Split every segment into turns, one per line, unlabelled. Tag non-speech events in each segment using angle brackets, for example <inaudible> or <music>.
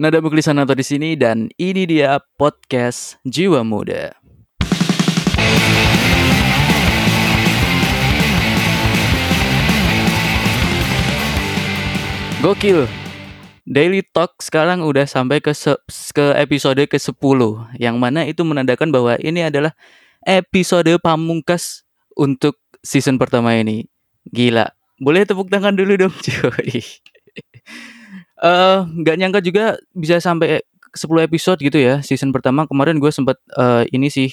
Nada Muklisanato di sini dan ini dia podcast Jiwa Muda. Gokil. Daily Talk sekarang udah sampai ke se- ke episode ke-10 yang mana itu menandakan bahwa ini adalah episode pamungkas untuk season pertama ini. Gila. Boleh tepuk tangan dulu dong, <laughs> cuy. Eh, nggak nyangka juga bisa sampai 10 episode gitu ya season pertama. Kemarin gue sempet eh, ini sih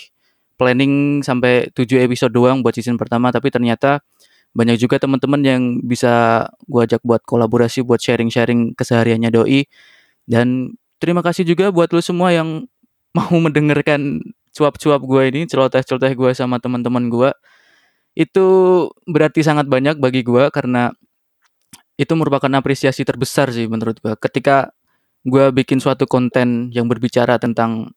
planning sampai 7 episode doang buat season pertama, tapi ternyata banyak juga teman-teman yang bisa gue ajak buat kolaborasi, buat sharing-sharing kesehariannya doi. Dan terima kasih juga buat lo semua yang <laughs> mau mendengarkan cuap-cuap gue ini, celoteh-celoteh gue sama teman-teman gue. Itu berarti sangat banyak bagi gue karena itu merupakan apresiasi terbesar sih menurut gue. Ketika gue bikin suatu konten yang berbicara tentang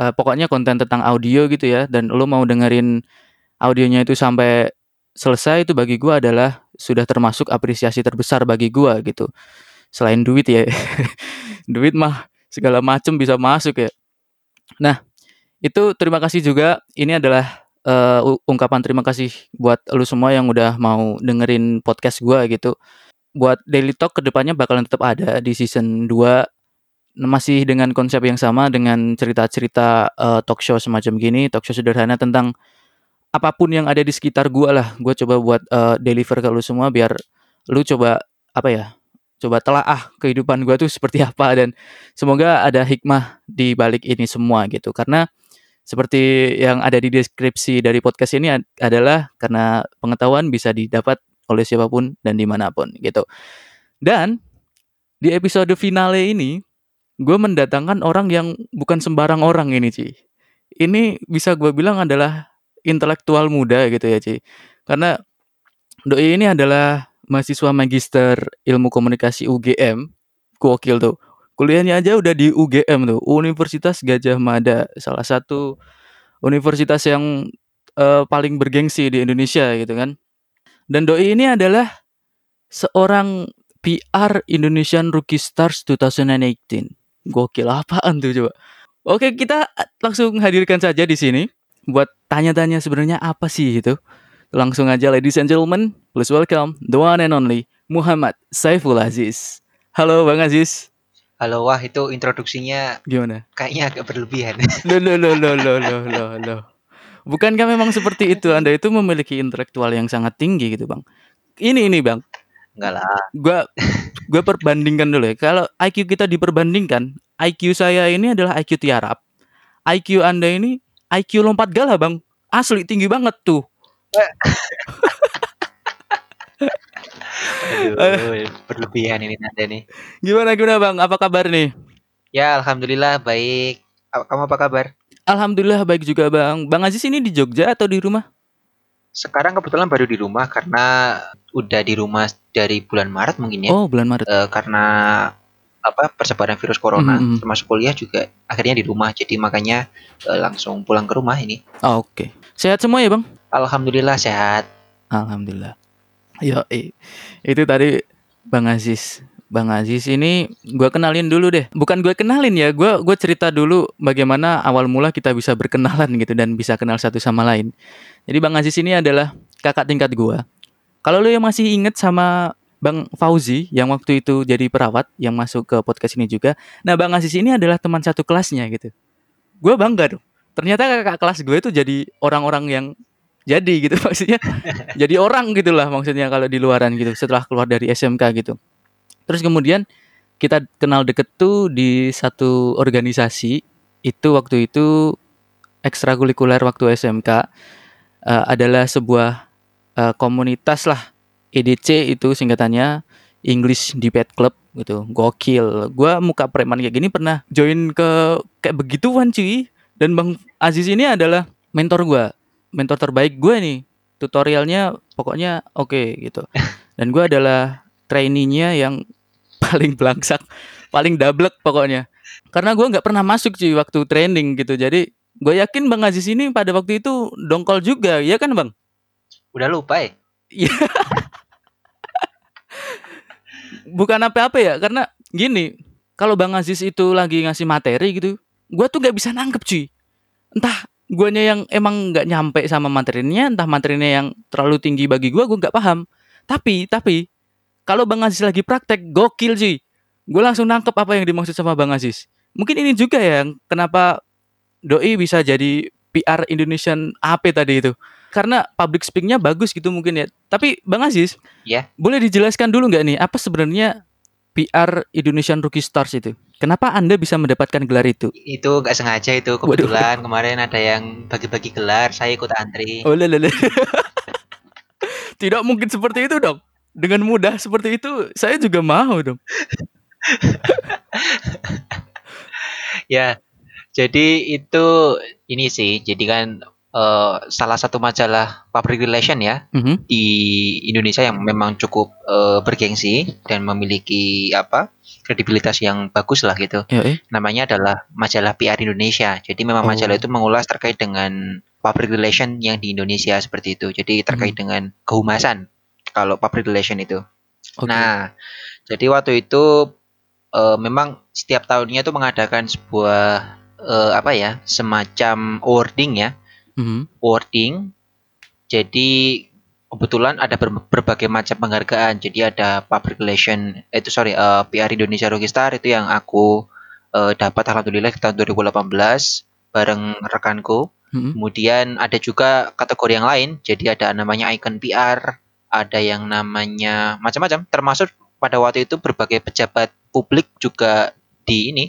eh, pokoknya konten tentang audio gitu ya, dan lo mau dengerin audionya itu sampai selesai itu bagi gue adalah sudah termasuk apresiasi terbesar bagi gue gitu. Selain duit ya, <laughs> duit mah segala macem bisa masuk ya. Nah itu terima kasih juga. Ini adalah eh, u- ungkapan terima kasih buat lu semua yang udah mau dengerin podcast gue gitu. Buat Daily Talk ke depannya bakalan tetap ada di season 2 masih dengan konsep yang sama dengan cerita-cerita eh, talk show semacam gini, talk show sederhana tentang apa pun yang ada di sekitar gua lah. Gua coba buat eh, deliver ke lu semua biar lu coba apa ya? Coba telaah kehidupan gua tuh seperti <laughs> apa dan semoga ada hikmah di balik ini semua gitu. Karena seperti yang ada di deskripsi dari podcast ini ad- adalah karena pengetahuan bisa didapat oleh siapa pun dan di mana pun gitu. Dan di episode finale ini gue mendatangkan orang yang bukan sembarang orang ini Ci. Ini bisa gue bilang adalah intelektual muda gitu ya Ci. Karena Doi ini adalah mahasiswa magister ilmu komunikasi UGM. Gokil tuh. Kuliahnya aja udah di UGM tuh, Universitas Gajah Mada, salah satu universitas yang eh, paling bergengsi di Indonesia gitu kan. Dan Doi ini adalah seorang PR Indonesian Rookie Stars 2018. Gokil apaan tuh coba. Oke, kita langsung hadirkan saja di sini buat tanya-tanya sebenarnya apa sih itu. Langsung aja ladies and gentlemen, please welcome the one and only Muhammad Saiful Aziz. Halo Bang Aziz,
Halo, wah itu introduksinya
gimana?
kayaknya agak berlebihan.
Loh, loh, loh, loh, loh, loh, loh, loh. Bukankah memang seperti itu? Anda itu memiliki intelektual yang sangat tinggi gitu, Bang. Ini ini, Bang.
Enggak lah.
Gua gua perbandingkan dulu ya. Kalau IQ kita diperbandingkan, IQ saya ini adalah IQ tiarap. IQ Anda ini IQ lompat gala, Bang. Asli tinggi banget tuh.
Aduh, berlebihan ini Nanda nih.
Gimana gimana, Bang? Apa kabar nih?
Ya, alhamdulillah baik. Kamu apa kabar?
Alhamdulillah baik juga, Bang. Bang Aziz ini di Jogja atau di rumah?
Sekarang kebetulan baru di rumah karena udah di rumah dari bulan Maret mungkin ya.
Oh, bulan Maret.
Eh, karena apa persebaran virus corona
Mm-mm.
termasuk kuliah juga akhirnya di rumah jadi makanya eh, langsung pulang ke rumah ini.
Oh, Oke. Sehat semua ya, Bang?
Alhamdulillah sehat.
Alhamdulillah. Yo, itu tadi Bang Aziz. Bang Aziz ini gua kenalin dulu deh. Bukan gue kenalin ya, gua gue cerita dulu bagaimana awal mula kita bisa berkenalan gitu dan bisa kenal satu sama lain. Jadi Bang Aziz ini adalah kakak tingkat gua. Kalau lu yang masih inget sama Bang Fauzi yang waktu itu jadi perawat yang masuk ke podcast ini juga. Nah, Bang Aziz ini adalah teman satu kelasnya gitu. Gue bangga dong. Ternyata kakak kelas gue itu jadi orang-orang yang jadi gitu <laughs> maksudnya jadi orang gitulah maksudnya kalau di luaran gitu setelah keluar dari SMK gitu terus kemudian kita kenal deket tuh di satu organisasi itu waktu itu ekstrakurikuler waktu SMK eh, adalah sebuah eh, komunitas lah EDC itu singkatannya English Debate Club gitu. Gokil. Gua muka preman kayak gini pernah join ke kayak begituan cuy. Dan Bang Aziz ini adalah mentor gua mentor terbaik gue nih. Tutorialnya pokoknya oke gitu. Dan gue adalah trainee-nya yang <laughs> paling belangsak paling dablek pokoknya karena gue nggak pernah masuk cuy waktu training gitu jadi gue yakin bang Aziz ini pada waktu itu dongkol juga ya kan bang
Udah lupa ya?
bukan apa-apa ya karena gini kalau Bang Aziz itu lagi ngasih materi gitu, gua tuh nggak bisa nangkep cuy. Entah guanya yang emang nggak nyampe sama materinya, entah materinya yang terlalu tinggi bagi gua, gua nggak paham. Tapi, tapi kalau Bang Aziz lagi praktek, gokil cuy. Gue langsung nangkep apa yang dimaksud sama Bang Aziz. Mungkin ini juga ya kenapa Doi bisa jadi PR Indonesian AP tadi itu. Karena public speakingnya bagus gitu mungkin ya. Tapi Bang Aziz,
Ya.
boleh dijelaskan dulu nggak nih apa sebenarnya PR Indonesian Rookie Stars itu? Kenapa Anda bisa mendapatkan gelar itu?
Itu nggak sengaja itu kebetulan kemarin ada yang bagi-bagi gelar, saya ikut antri.
Oh lele. <laughs> Tidak mungkin seperti itu dong. Dengan mudah seperti itu, saya juga mau dong. <laughs>
Ya, jadi itu ini sih, jadi kan eh, salah satu majalah public relation ya
Mhm.
di Indonesia yang memang cukup eh, bergengsi dan memiliki apa kredibilitas yang bagus lah gitu.
Ya, eh.
Namanya adalah majalah PR Indonesia. Jadi memang
Oh.
majalah itu mengulas terkait dengan public relation yang di Indonesia seperti itu. Jadi terkait dengan kehumasan kalau public relation itu.
Oke.
Nah, jadi waktu itu eh, memang setiap tahunnya itu mengadakan sebuah eh, apa ya, semacam awarding ya,
Mhm.
awarding. Jadi kebetulan ada ber- berbagai macam penghargaan. Jadi ada public relation, eh, itu sorry, eh, PR Indonesia Rookie Star itu yang aku eh, dapat alhamdulillah di tahun 2018 bareng rekanku.
Mhm.
Kemudian ada juga kategori yang lain. Jadi ada namanya icon PR, ada yang namanya macam-macam. Termasuk pada waktu itu berbagai pejabat publik juga di ini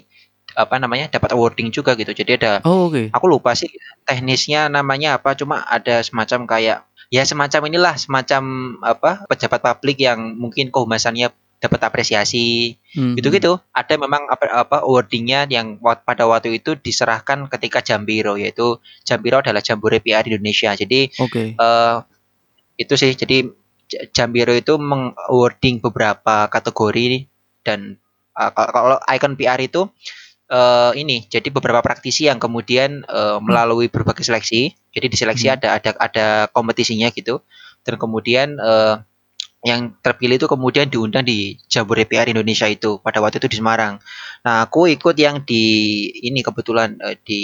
apa namanya dapat awarding juga gitu. Jadi ada
Oh, oke.
aku lupa sih teknisnya namanya apa. Cuma ada semacam kayak ya semacam inilah semacam apa pejabat publik yang mungkin kehumasannya dapat apresiasi
Mhm.
gitu-gitu ada memang apa apa awardingnya yang pada waktu itu diserahkan ketika Jambiro yaitu Jambiro adalah Jambore PR Indonesia jadi
Oke.
eh itu sih jadi Jambiro itu meng-awarding beberapa kategori dan eh, kalau icon PR itu eh ini jadi beberapa praktisi yang kemudian eh, melalui berbagai seleksi jadi di seleksi
Hmm.
ada ada ada kompetisinya gitu dan kemudian eh, yang terpilih itu kemudian diundang di Jambore PR Indonesia itu pada waktu itu di Semarang. Nah, aku ikut yang di ini kebetulan di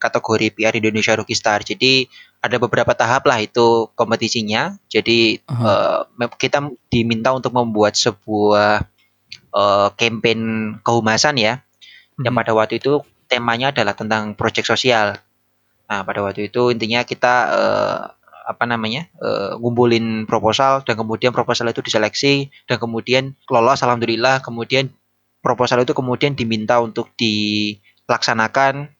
kategori PR Indonesia Rookie Star. Jadi ada beberapa tahap lah itu kompetisinya. Jadi eh, mem- kita diminta untuk membuat sebuah eh, campaign kehumasan ya yang
Mhm.
pada waktu itu temanya adalah tentang proyek sosial. Nah, pada waktu itu intinya kita eh, apa namanya eh, ngumpulin proposal dan kemudian proposal itu diseleksi dan kemudian lolos alhamdulillah kemudian proposal itu kemudian diminta untuk dilaksanakan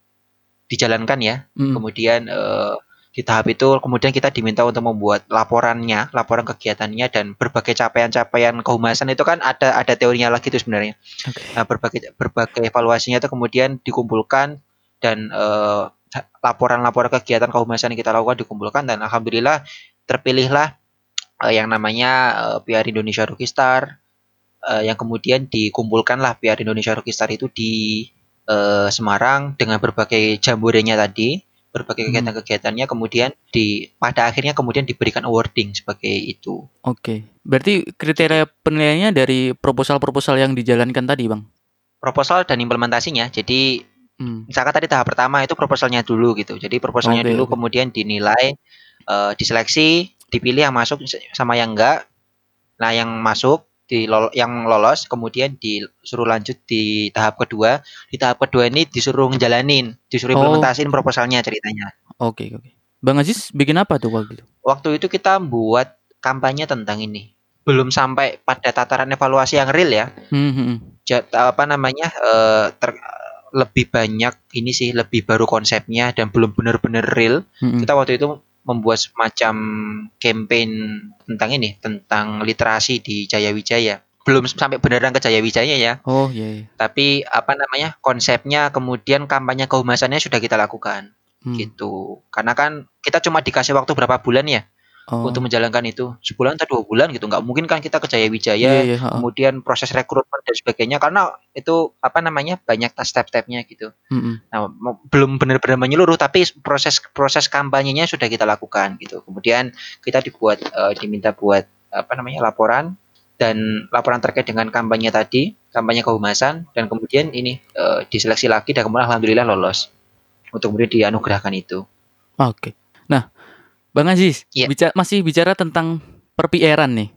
dijalankan ya
Mhm.
kemudian eh, di tahap itu kemudian kita diminta untuk membuat laporannya laporan kegiatannya dan berbagai capaian-capaian kehumasan itu kan ada ada teorinya lagi itu sebenarnya
Oke.
Nah, berbagai berbagai evaluasinya itu kemudian dikumpulkan dan eh, laporan-laporan kegiatan kehumasan yang kita lakukan dikumpulkan dan alhamdulillah terpilihlah eh, yang namanya eh, PR Indonesia Rookie Star eh, yang kemudian dikumpulkanlah PR Indonesia Rookie Star itu di eh, Semarang dengan berbagai jamborenya tadi berbagai
Hmm.
kegiatan-kegiatannya kemudian di pada akhirnya kemudian diberikan awarding sebagai itu
Oke. Berarti kriteria penilaiannya dari proposal-proposal yang dijalankan tadi, Bang.
proposal dan implementasinya jadi
Hmm.
misalkan tadi tahap pertama itu proposalnya dulu gitu. Jadi proposalnya
Oke,
dulu
oke.
kemudian dinilai, eh, diseleksi, dipilih yang masuk sama yang enggak. Nah, yang masuk di yang lolos kemudian disuruh lanjut di tahap kedua. Di tahap kedua ini disuruh ngejalanin, disuruh
Oh.
implementasiin proposalnya ceritanya.
Oke, oke. Bang Aziz bikin apa tuh waktu itu?
Waktu itu kita buat kampanye tentang ini. Belum sampai pada tataran evaluasi yang real ya.
Hmm, hmm, hmm.
Ja- apa namanya eh, ter- lebih banyak ini sih lebih baru konsepnya dan belum benar-benar real
Hmm, hmm.
kita waktu itu membuat semacam campaign tentang ini tentang literasi di Jayawijaya. Belum sampai beneran ke Jayawijaya ya.
Oh, iya, iya.
tapi apa namanya konsepnya kemudian kampanye kehumasannya sudah kita lakukan.
Hmm.
gitu. Karena kan kita cuma dikasih waktu berapa bulan ya
Oh.
untuk menjalankan itu sebulan atau dua bulan gitu nggak mungkin kan kita ke Jayawijaya
Iya, iya, ha.
kemudian proses rekrutmen dan sebagainya karena itu apa namanya banyak step-stepnya gitu
Hmm, hmm.
Nah, belum benar-benar menyeluruh tapi proses proses kampanyenya sudah kita lakukan gitu. Kemudian kita dibuat eh, diminta buat apa namanya laporan dan laporan terkait dengan kampanye tadi. kampanye kehumasan dan kemudian ini eh, diseleksi lagi dan kemudian alhamdulillah lolos untuk kemudian dianugerahkan itu.
Oke. Nah, Bang Aziz,
Iya.
bica- masih bicara tentang per-PR-an nih.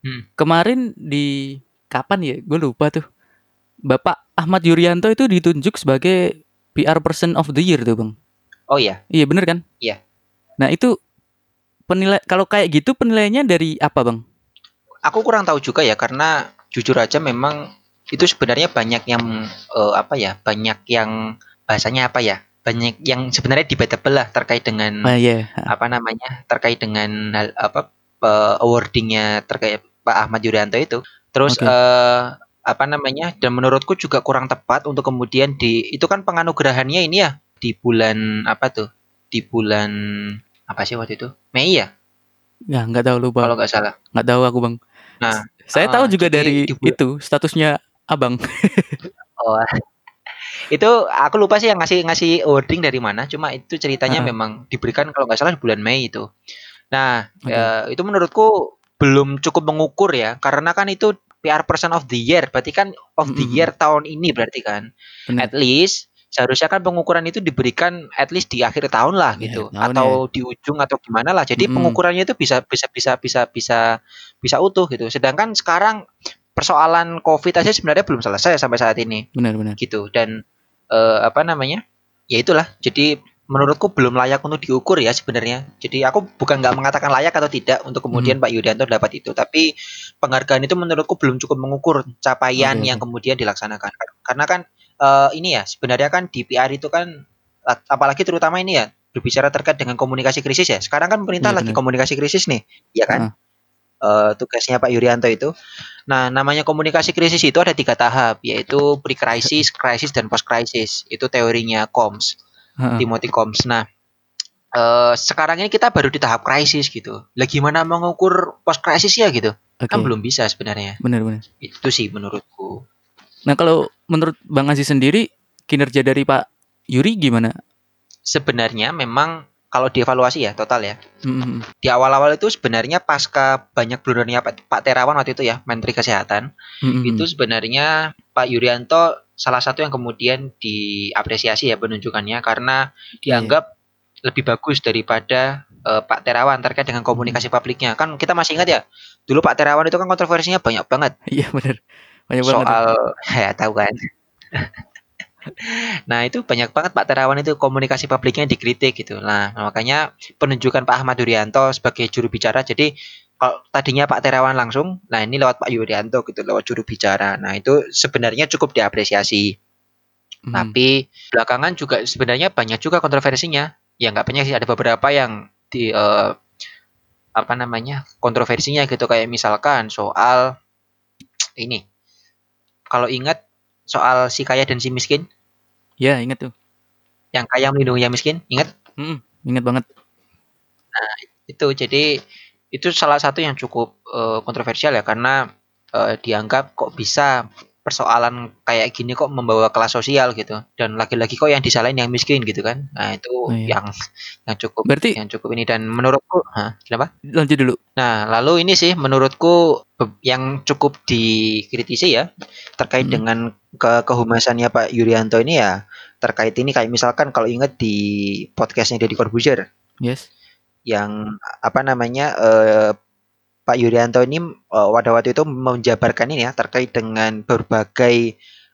Hmm.
Kemarin di kapan ya? Gue lupa tuh. Bapak Ahmad Yuryanto itu ditunjuk sebagai PR Person of the Year tuh, Bang.
Oh iya,
Iya, bener kan?
Iya.
Nah, itu penilai kalau kayak gitu penilaiannya dari apa, Bang?
aku kurang tahu juga ya karena jujur aja memang itu sebenarnya banyak yang eh, apa ya, banyak yang bahasanya apa ya, banyak yang sebenarnya debatable lah terkait dengan
Ah, iya.
apa namanya terkait dengan hal apa eh, awardingnya terkait Pak Ahmad Yuryanto itu. Terus
Oke.
eh, apa namanya dan menurutku juga kurang tepat untuk kemudian di itu kan penganugerahannya ini ya di bulan apa tuh di bulan apa sih waktu itu Mei ya
Ya, nggak tahu lupa.
kalau nggak salah.
Nggak tahu aku, Bang.
Nah,
Saya
ah,
tahu juga
jadi
dari
di bulan-
itu statusnya Abang.
Oh, itu aku lupa sih yang ngasih ngasih awarding dari mana. Cuma itu ceritanya
Ah.
memang diberikan kalau nggak salah bulan Mei itu. Nah,
Oke.
ya, itu menurutku belum cukup mengukur ya, karena kan itu PR Person of the Year, berarti kan of the
Mm-mm.
Year tahun ini berarti kan.
Benar.
At least seharusnya kan pengukuran itu diberikan at least di akhir tahun lah
Di
gitu,
akhir tahun
atau di ujung atau gimana lah. Jadi
Mm-mm.
pengukurannya itu bisa bisa bisa bisa bisa bisa utuh gitu. Sedangkan sekarang persoalan COVID aja sebenarnya belum selesai sampai saat ini
Benar-benar.
gitu dan eh, apa namanya? Ya itulah. Jadi menurutku belum layak untuk diukur ya sebenarnya. Jadi aku bukan nggak mengatakan layak atau tidak untuk kemudian Pak Yudianto dapat itu. Tapi penghargaan itu menurutku belum cukup mengukur capaian
Oke,
yang kemudian dilaksanakan. Karena kan eh, ini ya sebenarnya kan di PR itu kan ap- apalagi terutama ini ya berbicara terkait dengan komunikasi krisis ya. Sekarang kan pemerintah
Iya,
lagi komunikasi krisis nih ya kan? Eh, tugasnya Pak Yuryanto itu Nah, namanya komunikasi krisis itu ada tiga tahap, yaitu pre-crisis, crisis, dan post-crisis. Itu teorinya Combs,
Heeh.
Timothy Combs. Nah, eh, sekarang ini kita baru di tahap krisis gitu. Lah gimana mengukur post-crisis ya gitu?
Oke.
Kan belum bisa sebenarnya.
Benar-benar.
Itu sih menurutku.
Nah, kalau menurut Bang Aziz sendiri kinerja dari Pak Yuri gimana?
Sebenarnya memang kalau dievaluasi ya total ya.
Mm-mm.
Di awal-awal itu sebenarnya pasca banyak blundernya Pak, Pak Terawan waktu itu ya, Menteri Kesehatan.
Mm-mm.
itu sebenarnya Pak Yuryanto salah satu yang kemudian diapresiasi ya penunjukannya karena dianggap lebih bagus daripada eh, Pak Terawan terkait dengan komunikasi publiknya. Kan kita masih ingat ya, dulu Pak Terawan itu kan kontroversinya banyak banget
Iya benar. Banyak banget.
soal <laughs> ya tahu kan. Nah itu banyak banget Pak Terawan itu komunikasi publiknya dikritik gitu. Nah makanya penunjukan Pak Ahmad Yuryanto sebagai juru bicara. Jadi kalau tadinya Pak Terawan langsung, nah ini lewat Pak Yuryanto gitu lewat juru bicara. Nah itu sebenarnya cukup diapresiasi.
Mm.
Tapi belakangan juga sebenarnya banyak juga kontroversinya. Ya nggak banyak sih ada beberapa yang di eh, apa namanya kontroversinya gitu kayak misalkan soal ini. Kalau ingat soal si kaya dan si miskin,
Ya, ingat tuh.
yang kaya melindungi yang miskin, ingat
Mm-mm. Ingat banget.
itu. Jadi itu salah satu yang cukup eh, kontroversial ya karena eh, dianggap kok bisa persoalan kayak gini kok membawa kelas sosial gitu dan lagi-lagi kok yang disalahin yang miskin gitu kan. Nah itu
Oh, iya.
yang yang cukup
Berarti
yang cukup ini dan menurutku, Hah, kenapa?
lanjut dulu.
Nah, lalu ini sih menurutku yang cukup dikritisi ya terkait
Hmm.
dengan ke kehumasannya Pak Yuryanto ini ya terkait ini kayak misalkan kalau ingat di podcastnya Deddy Corbuzier
Yes.
yang apa namanya eh, Pak Yuryanto ini eh, pada waktu itu menjabarkan ini ya terkait dengan berbagai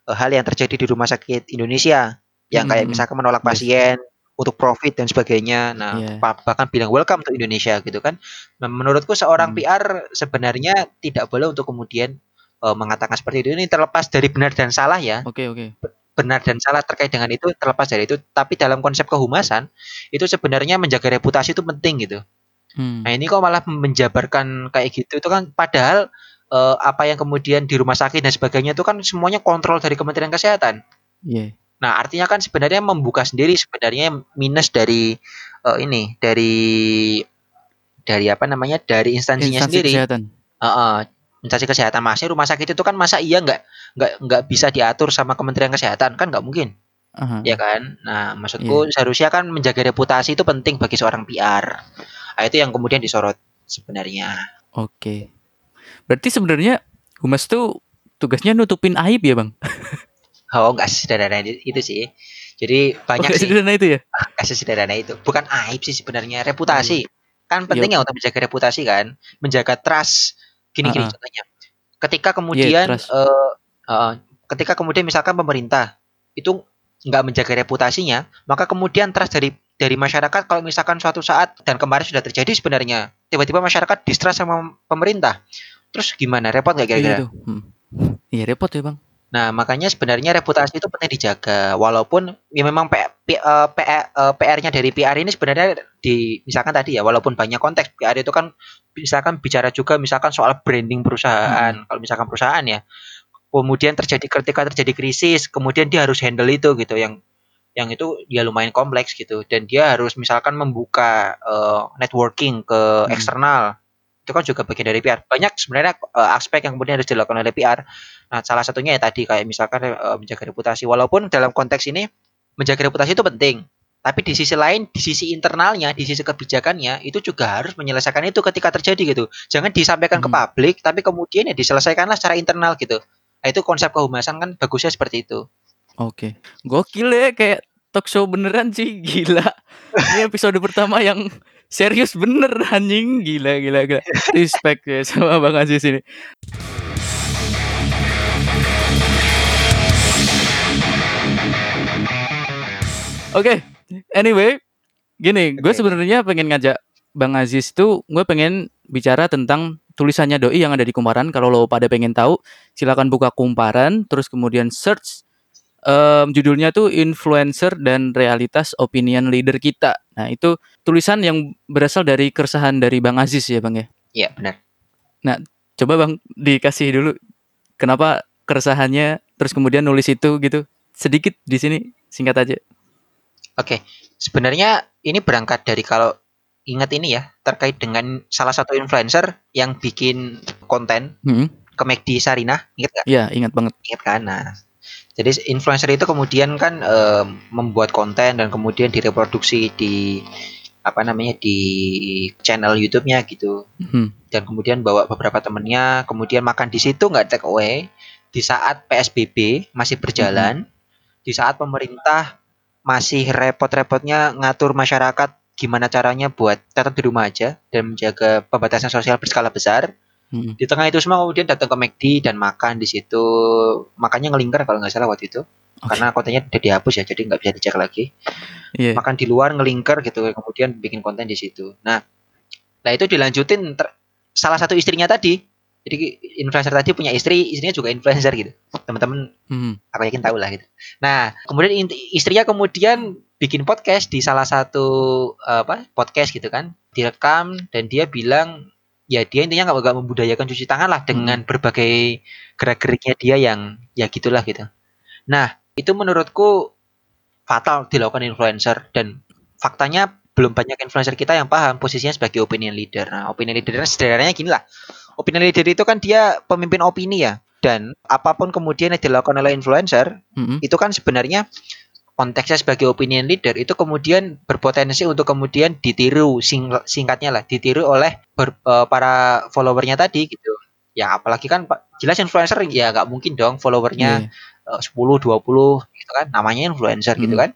eh, hal yang terjadi di rumah sakit Indonesia yang kayak
Hmm.
misalkan menolak
Yes.
pasien untuk profit dan sebagainya. Nah, pa- bahkan bilang welcome to Indonesia gitu kan. Nah, menurutku seorang
Hmm.
PR sebenarnya tidak boleh untuk kemudian eh, mengatakan seperti itu. Ini terlepas dari benar dan salah ya
Oke, oke.
benar dan salah terkait dengan itu terlepas dari itu tapi dalam konsep kehumasan itu sebenarnya menjaga reputasi itu penting gitu
Hmm.
nah ini kok malah menjabarkan kayak gitu. Itu kan padahal eh, apa yang kemudian di rumah sakit dan sebagainya itu kan semuanya kontrol dari Kementerian Kesehatan.
Iya.
nah artinya kan sebenarnya membuka sendiri sebenarnya minus dari eh, ini dari dari apa namanya dari instansinya
Instansi
sendiri.
kesehatan.
Heeh, instansi kesehatan. Masih rumah sakit itu kan masa iya nggak nggak nggak bisa diatur sama Kementerian Kesehatan? Kan nggak mungkin.
Aha.
ya kan? Nah maksudku seharusnya kan menjaga reputasi itu penting bagi seorang PR nah, itu yang kemudian disorot sebenarnya
Oke. Berarti sebenarnya Humas tuh tugasnya nutupin aib ya bang <laughs>
Oh, enggak sederhana itu sih. Jadi banyak
oh,
sih.
sederhana itu ya
Enggak sederhana itu. Bukan aib sih sebenarnya, reputasi. Kan penting ya untuk menjaga reputasi kan, menjaga trust. Gini-gini
Uh-uh.
contohnya. Ketika kemudian
trust.
eh, eh, ketika kemudian misalkan pemerintah itu nggak menjaga reputasinya, maka kemudian trust dari dari masyarakat kalau misalkan suatu saat dan kemarin sudah terjadi sebenarnya tiba-tiba masyarakat distrust sama pemerintah terus gimana repot nggak
Iya
kira-kira
tuh. Hmm. Iya repot ya bang
Nah, makanya sebenarnya reputasi itu penting dijaga. Walaupun ya memang P, P, eh, P- eh, PR-nya dari PR ini sebenarnya di misalkan tadi ya, walaupun banyak konteks PR itu kan misalkan bicara juga misalkan soal branding perusahaan. Kalau misalkan perusahaan ya, kemudian terjadi ketika terjadi krisis, kemudian dia harus handle itu gitu yang yang itu dia lumayan kompleks gitu. Dan dia harus misalkan membuka eh, networking ke
Hmm.
eksternal itu kan juga bagian dari PR banyak sebenarnya eh, aspek yang kemudian harus dilakukan oleh PR nah salah satunya ya tadi kayak misalkan eh, menjaga reputasi. Walaupun dalam konteks ini menjaga reputasi itu penting. Tapi di sisi lain di sisi internalnya di sisi kebijakannya itu juga harus menyelesaikan itu ketika terjadi gitu. Jangan disampaikan ke
Hmm.
publik tapi kemudian ya diselesaikanlah secara internal gitu. Nah, itu konsep kehumasan kan bagusnya seperti itu.
Oke, gokil ya kayak talk show beneran sih, gila. Ini episode pertama yang serius bener anjing, gila gila gila. Respect ya sama Bang Aziz ini. Oke, anyway, gini, gue
Oke.
sebenarnya pengen ngajak Bang Aziz tuh, gue pengen bicara tentang tulisannya Doi yang ada di Kumparan. Kalau lo pada pengen tahu, silakan buka Kumparan, terus kemudian search em, judulnya tuh influencer dan realitas opinion leader kita. Nah itu tulisan yang berasal dari keresahan dari Bang Aziz ya Bang ya.
Iya benar.
Coba Bang dikasih dulu kenapa keresahannya, terus kemudian nulis itu gitu. Sedikit di sini singkat aja.
Oke, sebenarnya ini berangkat dari kalau ingat ini ya terkait dengan salah satu influencer yang bikin konten
Hmm,
ke McD Sarina, ingat nggak?
ya ingat banget.
Ingat kan? Nah, jadi influencer itu kemudian kan eh, membuat konten dan kemudian direproduksi di apa namanya di channel YouTube-nya gitu.
Hmm,
dan kemudian bawa beberapa temennya kemudian makan di situ nggak take away. Di saat PSBB masih berjalan di saat pemerintah masih repot-repotnya ngatur masyarakat gimana caranya buat tetap di rumah aja dan menjaga pembatasan sosial berskala besar
hmm.
di tengah itu semua kemudian datang ke McD dan makan di situ. Makanya ngelingkar kalau nggak salah waktu itu.
Oke.
karena kontennya udah dihapus ya jadi nggak bisa dicek lagi.
Iya.
makan di luar ngelingkar gitu kemudian bikin konten di situ. Nah nah itu dilanjutin ter- salah satu istrinya tadi. Jadi influencer tadi punya istri istrinya juga influencer gitu. Teman-teman
Hmm,
aku yakin tahu lah gitu. Nah kemudian istrinya kemudian bikin podcast di salah satu eh, apa podcast gitu kan. Direkam dan dia bilang ya dia intinya nggak nggak membudayakan cuci tangan lah dengan berbagai gerak geriknya dia yang ya gitulah gitu. Nah itu menurutku fatal dilakukan influencer dan faktanya belum banyak influencer kita yang paham posisinya sebagai opinion leader. Nah opinion leader sederhananya gini lah. Opinion leader itu kan dia pemimpin opini ya. Dan apa pun kemudian yang dilakukan oleh influencer
hmm,
itu kan sebenarnya konteksnya sebagai opinion leader itu kemudian berpotensi untuk kemudian ditiru sing- singkatnya lah ditiru oleh ber- eh, para followernya tadi gitu ya apalagi kan jelas influencer ya nggak mungkin dong followernya
iya.
eh, 10 20 gitu kan namanya influencer gitu
Hmm.
kan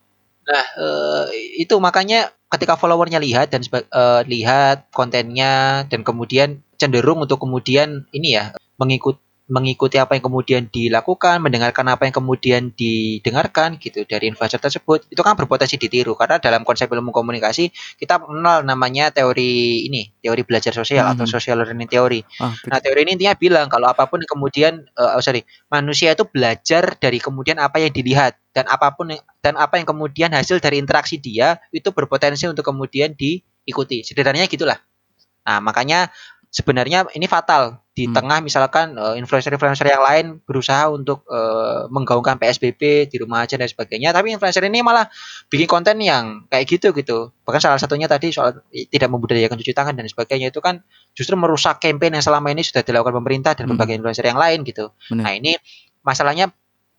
nah eh, itu makanya ketika followernya lihat dan eh, lihat kontennya dan kemudian cenderung untuk kemudian ini ya mengikut mengikuti apa yang kemudian dilakukan, mendengarkan apa yang kemudian didengarkan gitu dari influencer tersebut, itu kan berpotensi ditiru karena dalam konsep ilmu komunikasi kita mengenal namanya teori ini, teori belajar sosial atau
Mhm.
social learning theory.
Ah,
Nah, teori ini intinya bilang kalau apa pun yang kemudian eh, oh, sorry, manusia itu belajar dari kemudian apa yang dilihat dan apa pun yang- dan apa yang kemudian hasil dari interaksi dia itu berpotensi untuk kemudian diikuti. Sederhananya gitulah. Nah, makanya sebenarnya ini fatal di
Hmm.
tengah misalkan eh, influencer-influencer yang lain berusaha untuk eh, menggaungkan PSBB di rumah aja dan sebagainya, tapi influencer ini malah bikin konten yang kayak gitu gitu. Bahkan salah satunya tadi soal tidak membudayakan cuci tangan dan sebagainya itu kan justru merusak campaign yang selama ini sudah dilakukan pemerintah dan
Hmm.
berbagai influencer yang lain gitu.
Benar.
Nah ini masalahnya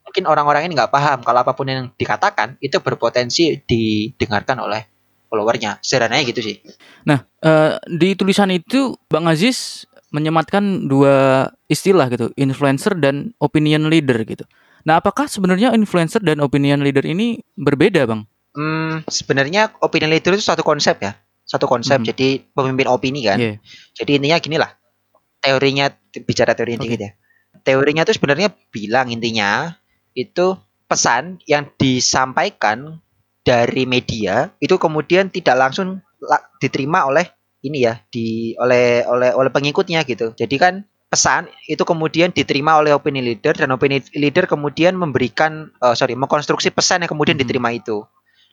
mungkin orang-orang ini nggak paham kalau apa pun yang dikatakan itu berpotensi didengarkan oleh followernya. Sederhananya gitu sih.
Nah, eh, di tulisan itu Bang Aziz menyematkan dua istilah gitu, influencer dan opinion leader gitu. Nah, apakah sebenarnya influencer dan opinion leader ini berbeda, Bang?
Hmm, sebenarnya opinion leader itu satu konsep ya. Satu konsep.
Mhm.
Jadi pemimpin opini kan.
Iya.
Jadi intinya gini lah. Teorinya bicara teori
Oke.
gitu ya. Teorinya itu sebenarnya bilang intinya itu pesan yang disampaikan dari media itu kemudian tidak langsung la- diterima oleh ini ya di oleh oleh oleh pengikutnya gitu. Jadi kan pesan itu kemudian diterima oleh opini leader dan opini leader kemudian memberikan eh, sorry mengkonstruksi pesan yang kemudian
Mhm.
diterima itu.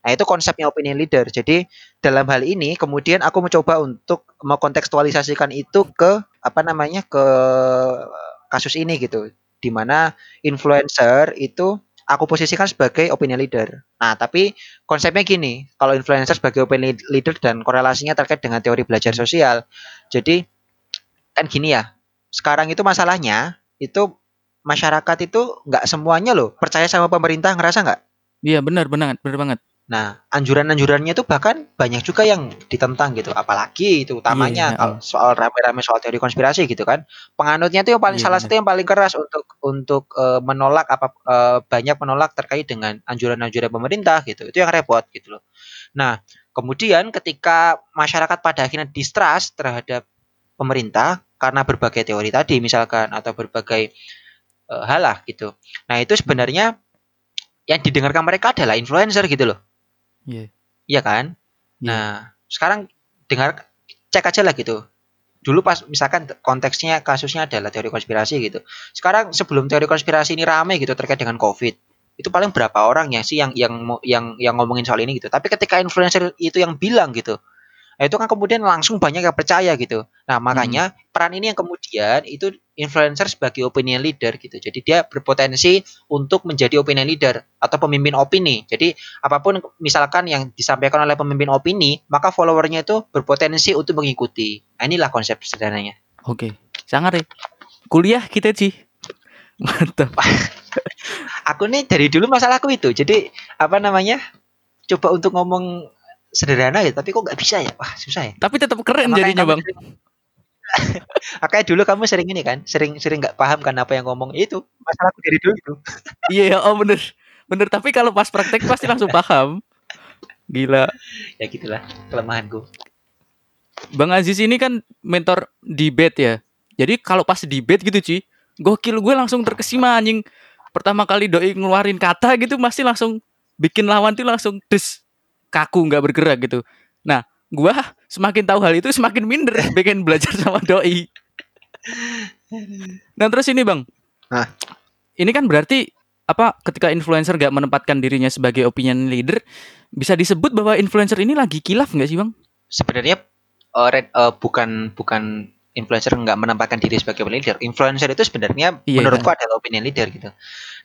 Nah itu konsepnya opini leader. Jadi dalam hal ini kemudian aku mencoba untuk mengkontekstualisasikan itu ke apa namanya ke kasus ini gitu di mana influencer itu aku posisikan sebagai opinion leader. Nah, tapi konsepnya gini, kalau influencer sebagai opinion leader dan korelasinya terkait dengan teori belajar sosial. Jadi kan gini ya, sekarang itu masalahnya itu masyarakat itu nggak semuanya loh percaya sama pemerintah ngerasa nggak?
Iya, benar, benar, benar banget.
Nah, anjuran-anjurannya itu bahkan banyak juga yang ditentang gitu. Apalagi itu utamanya
Iya,
kalau soal rame-rame soal teori konspirasi gitu kan. Penganutnya itu yang paling
Iya,
salah satu yang paling keras untuk untuk eh, menolak apa eh, banyak menolak terkait dengan anjuran-anjuran pemerintah gitu. Itu yang repot gitu loh. Nah, kemudian ketika masyarakat pada akhirnya distrust terhadap pemerintah karena berbagai teori tadi misalkan atau berbagai eh, hal lah gitu. Nah, itu sebenarnya yang didengarkan mereka adalah influencer gitu loh.
Iya.
Iya kan?
Iya.
Nah, sekarang dengar cek aja lah gitu. Dulu pas misalkan konteksnya kasusnya adalah teori konspirasi gitu. Sekarang sebelum teori konspirasi ini rame gitu terkait dengan Covid. Itu paling berapa orang ya sih yang yang yang yang ngomongin soal ini gitu. Tapi ketika influencer itu yang bilang gitu. Nah, itu kan kemudian langsung banyak yang percaya gitu. Nah, makanya peran ini yang kemudian itu influencer sebagai opinion leader gitu. Jadi dia berpotensi untuk menjadi opinion leader atau pemimpin opini. Jadi apa pun misalkan yang disampaikan oleh pemimpin opini, maka followernya itu berpotensi untuk mengikuti. Nah, inilah konsep sederhananya.
Oke. Sangat ya. Kuliah kita sih. Mantap. <laughs>
Aku nih dari dulu masalahku itu. Jadi apa namanya? Coba untuk ngomong sederhana gitu, tapi kok nggak bisa ya? Wah, susah ya.
Tapi tetap keren
Makanya
jadinya, Bang. <laughs>
Makanya dulu kamu sering ini kan, sering-sering nggak paham kan apa yang ngomong itu. Masalahku dari dulu itu. <laughs>
Iya, oh bener. Bener, tapi kalau pas praktek pasti langsung paham. Gila.
Ya gitulah kelemahanku.
Bang Aziz ini kan mentor debate ya. Jadi kalau pas debate gitu, Ci, gokil gue langsung terkesima anjing. Pertama kali doi ngeluarin kata gitu pasti langsung bikin lawan tuh langsung des kaku nggak bergerak gitu. Nah, gua semakin tahu hal itu semakin minder pengen belajar sama doi. Nah, terus ini, Bang.
Hah?
Ini kan berarti apa ketika influencer gak menempatkan dirinya sebagai opinion leader bisa disebut bahwa influencer ini lagi kilaf nggak sih, Bang?
Sebenarnya eh, red- eh, bukan bukan influencer nggak menempatkan diri sebagai opinion leader. Influencer itu sebenarnya
Iya.
menurutku adalah opinion leader gitu.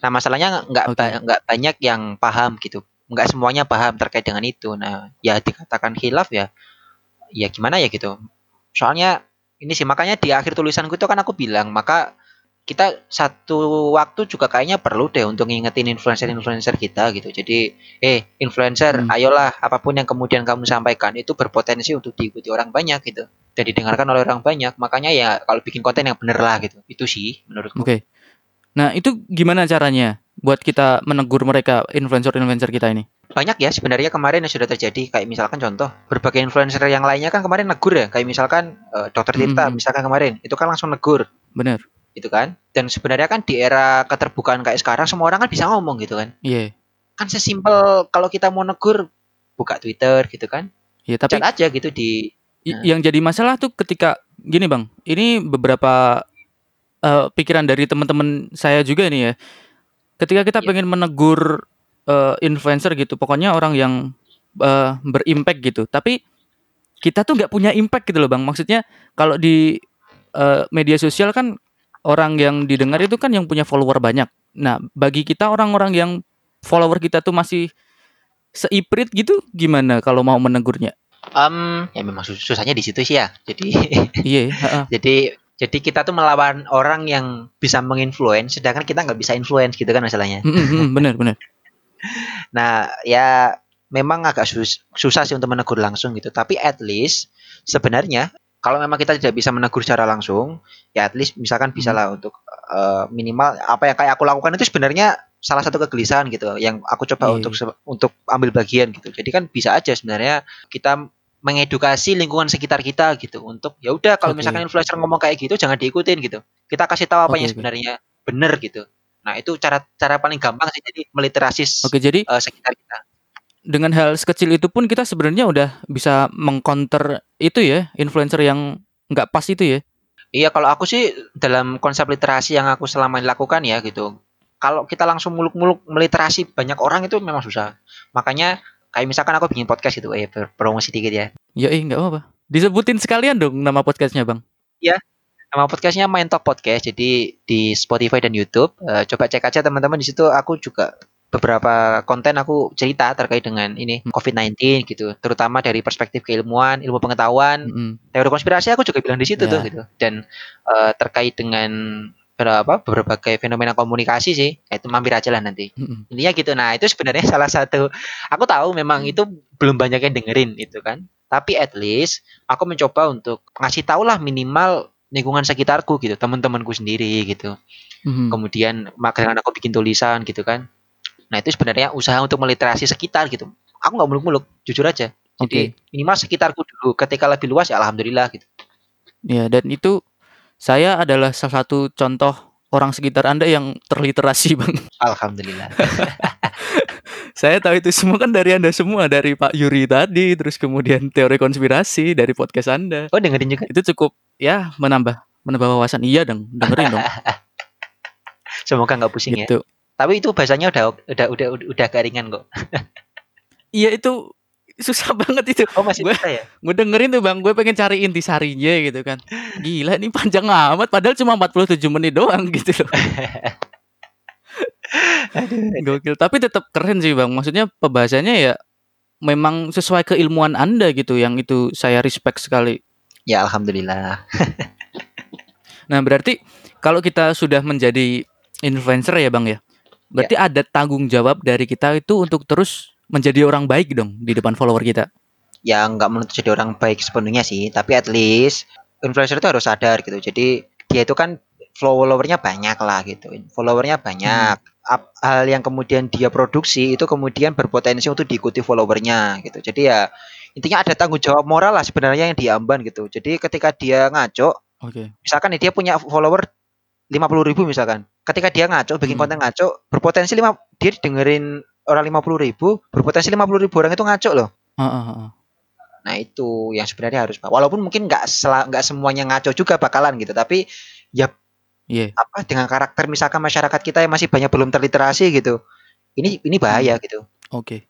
Nah, masalahnya nggak ba- nggak banyak yang paham gitu. Nggak semuanya paham terkait dengan itu. Nah, ya dikatakan khilaf ya ya gimana ya gitu. Soalnya ini sih makanya di akhir tulisanku itu kan aku bilang, maka kita satu waktu juga kayaknya perlu deh untuk ngingetin influencer-influencer kita gitu. Jadi, eh influencer,
Hmm.
ayolah apa pun yang kemudian kamu sampaikan itu berpotensi untuk diikuti orang banyak gitu dan didengarkan oleh orang banyak. Makanya ya kalau bikin konten yang bener lah gitu. Itu sih menurutku.
Oke. Nah, itu gimana caranya buat kita menegur mereka influencer-influencer kita ini?
Banyak ya sebenarnya kemarin yang sudah terjadi kayak misalkan contoh berbagai influencer yang lainnya kan kemarin negur ya kayak misalkan eh, Dokter Tirta
Mhm.
misalkan kemarin itu kan langsung negur
Bener.
gitu kan. Dan sebenarnya kan di era keterbukaan kayak sekarang semua orang kan bisa ngomong gitu kan.
Iya.
Kan sesimpel kalau kita mau negur buka Twitter gitu kan.
Iya, tapi
Chat aja gitu di
i- yang jadi masalah tuh ketika gini, Bang. Ini beberapa eh, pikiran dari teman-teman saya juga nih ya. Ketika kita
Iya.
pengen menegur eh, influencer gitu, pokoknya orang yang eh, berimpact gitu. Tapi kita tuh nggak punya impact gitu loh, Bang. Maksudnya kalau di eh, media sosial kan orang yang didengar itu kan yang punya follower banyak. Nah, bagi kita orang-orang yang follower kita tuh masih seiprit gitu, gimana kalau mau menegurnya?
Em, ya memang sus- susahnya di situ sih ya. Jadi
Iya, <laughs> heeh.
jadi jadi kita tuh melawan orang yang bisa menginfluence sedangkan kita nggak bisa influence gitu kan masalahnya.
Mm, mm, mm, <laughs> bener bener.
Nah, ya memang agak sus- susah sih untuk menegur langsung gitu. Tapi at least sebenarnya kalau memang kita tidak bisa menegur secara langsung, ya at least misalkan bisa
Hmm.
lah untuk eh, minimal apa yang kayak aku lakukan itu sebenarnya salah satu kegelisahan gitu yang aku coba
Iya,
untuk
iya.
untuk ambil bagian gitu. Jadi kan bisa aja sebenarnya kita mengedukasi lingkungan sekitar kita gitu untuk ya udah kalau
Oke.
misalkan influencer ngomong kayak gitu jangan diikutin gitu. Kita kasih tahu apa
Oke,
yang sebenarnya benar gitu. Nah, itu cara cara paling gampang sih jadi meliterasi
Oke, jadi
eh, sekitar kita.
dengan hal sekecil itu pun kita sebenarnya udah bisa mengcounter itu ya, influencer yang nggak pas itu ya.
Iya, kalau aku sih dalam konsep literasi yang aku selama ini lakukan ya gitu. Kalau kita langsung muluk-muluk meliterasi banyak orang itu memang susah. Makanya kayak misalkan aku bikin podcast gitu, eh promosi dikit ya.
Ya eh nggak apa-apa. Disebutin sekalian dong nama podcastnya bang.
Nama podcastnya Main Talk Podcast. Jadi di Spotify dan YouTube. Eh, coba cek aja teman-teman di situ. Aku juga beberapa konten aku cerita terkait dengan ini
Hmm.
COVID-19 gitu. Terutama dari perspektif keilmuan, ilmu pengetahuan,
Mm-mm.
teori konspirasi aku juga bilang di situ
Ya.
tuh gitu dan eh, terkait dengan berapa berbagai fenomena komunikasi sih. Itu mampir aja lah nanti.
Mm-mm.
intinya gitu. Nah itu sebenarnya <laughs> salah satu aku tahu memang itu belum banyak yang dengerin itu kan. Tapi at least aku mencoba untuk ngasih tahu lah minimal lingkungan sekitarku gitu teman-temanku sendiri gitu.
Mhm.
kemudian makanya aku bikin tulisan gitu kan. Nah itu sebenarnya usaha untuk meliterasi sekitar gitu. Aku nggak muluk-muluk jujur aja. Jadi
Oke.
minimal sekitarku dulu. Ketika lebih luas ya alhamdulillah gitu.
Ya dan itu saya adalah salah satu contoh orang sekitar anda yang terliterasi bang.
alhamdulillah <laughs>
Saya tahu itu semua kan dari anda semua dari Pak Yuri tadi, terus kemudian teori konspirasi dari podcast anda.
oh dengerin juga
Itu cukup ya menambah menambah wawasan. Iya dong, dengerin dong. <laughs>
semoga nggak pusing ya
gitu.
tapi itu bahasanya udah udah udah udah, udah garingan kok <laughs>
Iya itu susah banget itu.
oh masih
Gue-
bisa ya
Gue dengerin tuh bang, gue pengen cari intisarinya gitu kan. Gila ini panjang amat, padahal cuma 47 menit doang gitu loh. <laughs> Gokil, tapi tetap keren sih bang. Maksudnya pembahasannya ya memang sesuai keilmuan anda gitu, yang itu saya respect sekali.
ya alhamdulillah <laughs>
Nah berarti kalau kita sudah menjadi influencer ya bang ya, berarti ada tanggung jawab dari kita itu untuk terus menjadi orang baik dong di depan follower kita.
ya nggak menuntut jadi orang baik sepenuhnya sih tapi at least influencer itu harus sadar gitu. Jadi dia itu kan followernya banyak lah gitu. Followernya banyak. Ap- hal yang kemudian dia produksi itu kemudian berpotensi untuk diikuti followernya gitu. Jadi ya intinya ada tanggung jawab moral lah sebenarnya yang diamban gitu. Jadi ketika dia ngaco
Oke.
misalkan nih dia punya follower 50.000 ribu misalkan. Ketika dia ngaco bikin
Hmm.
konten ngaco berpotensi lima dia dengerin orang 50.000 ribu berpotensi 50.000 ribu orang itu ngaco loh
Heeh, heeh.
Nah itu yang sebenarnya harus walaupun mungkin nggak nggak semuanya ngaco juga bakalan gitu tapi ya
Iya.
apa dengan karakter misalkan masyarakat kita yang masih banyak belum terliterasi gitu ini ini bahaya gitu
Oke.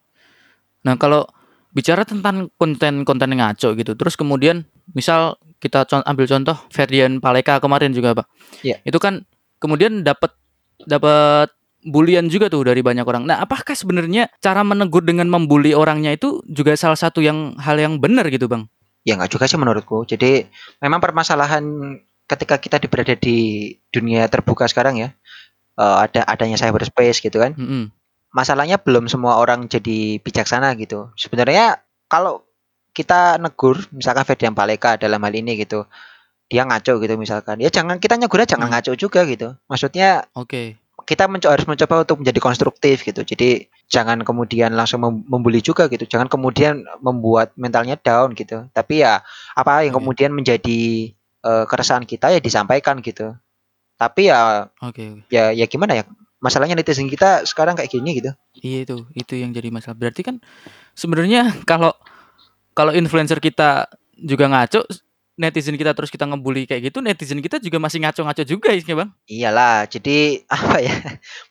Nah, kalau bicara tentang konten-konten ngaco gitu, terus kemudian misal kita ambil contoh Ferdian Paleka kemarin juga, Pak.
Iya.
Itu kan kemudian dapat dapat bulian juga tuh dari banyak orang. Nah, apakah sebenarnya cara menegur dengan membuli orangnya itu juga salah satu yang hal yang benar gitu, Bang?
ya nggak juga sih menurutku jadi memang permasalahan ketika kita berada di dunia terbuka sekarang ya eh, ada adanya cyberspace gitu kan
Mm-mm.
masalahnya belum semua orang jadi bijaksana gitu. Sebenarnya kalau kita negur, misalkan Ferdian Paleka dalam hal ini gitu, dia ngaco gitu misalkan, ya jangan kita negurnya jangan
Hmm.
ngaco juga gitu. Maksudnya
Oke.
Kita menco- harus mencoba untuk menjadi konstruktif gitu. Jadi jangan kemudian langsung mem- membuli juga gitu. Jangan kemudian membuat mentalnya down gitu. Tapi ya apa yang kemudian menjadi eh, keresahan kita ya disampaikan gitu. Tapi ya
Oke, oke.
ya ya gimana ya? Masalahnya netizen kita sekarang kayak gini gitu.
Iya itu, itu yang jadi masalah. Berarti kan sebenarnya kalau kalau influencer kita juga ngaco, netizen kita terus kita ngebully kayak gitu, netizen kita juga masih ngaco-ngaco juga ya, Bang.
Iyalah, jadi <laughs> apa ya?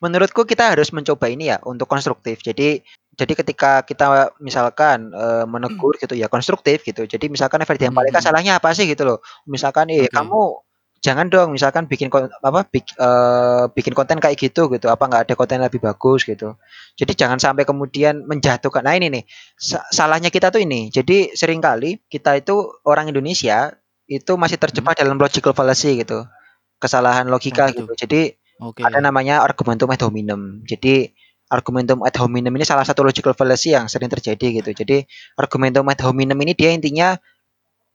Menurutku kita harus mencoba ini ya untuk konstruktif. Jadi jadi ketika kita misalkan eh, menegur gitu ya konstruktif gitu. Jadi misalkan Ferdian
Hmm,
Paleka
hmm.
salahnya apa sih gitu loh. Misalkan eh
Oke.
kamu jangan dong misalkan bikin apa bik- eh, bikin konten kayak gitu gitu. Apa nggak ada konten lebih bagus gitu. Jadi jangan sampai kemudian menjatuhkan. Nah ini nih sa- salahnya kita tuh ini. Jadi sering kali kita itu orang Indonesia itu masih terjebak dalam logical fallacy gitu. Kesalahan logika
gitu.
gitu. Jadi
Oke.
ada namanya argumentum ad hominem. Jadi argumentum ad hominem ini salah satu logical fallacy yang sering terjadi gitu. Jadi argumentum ad hominem ini dia intinya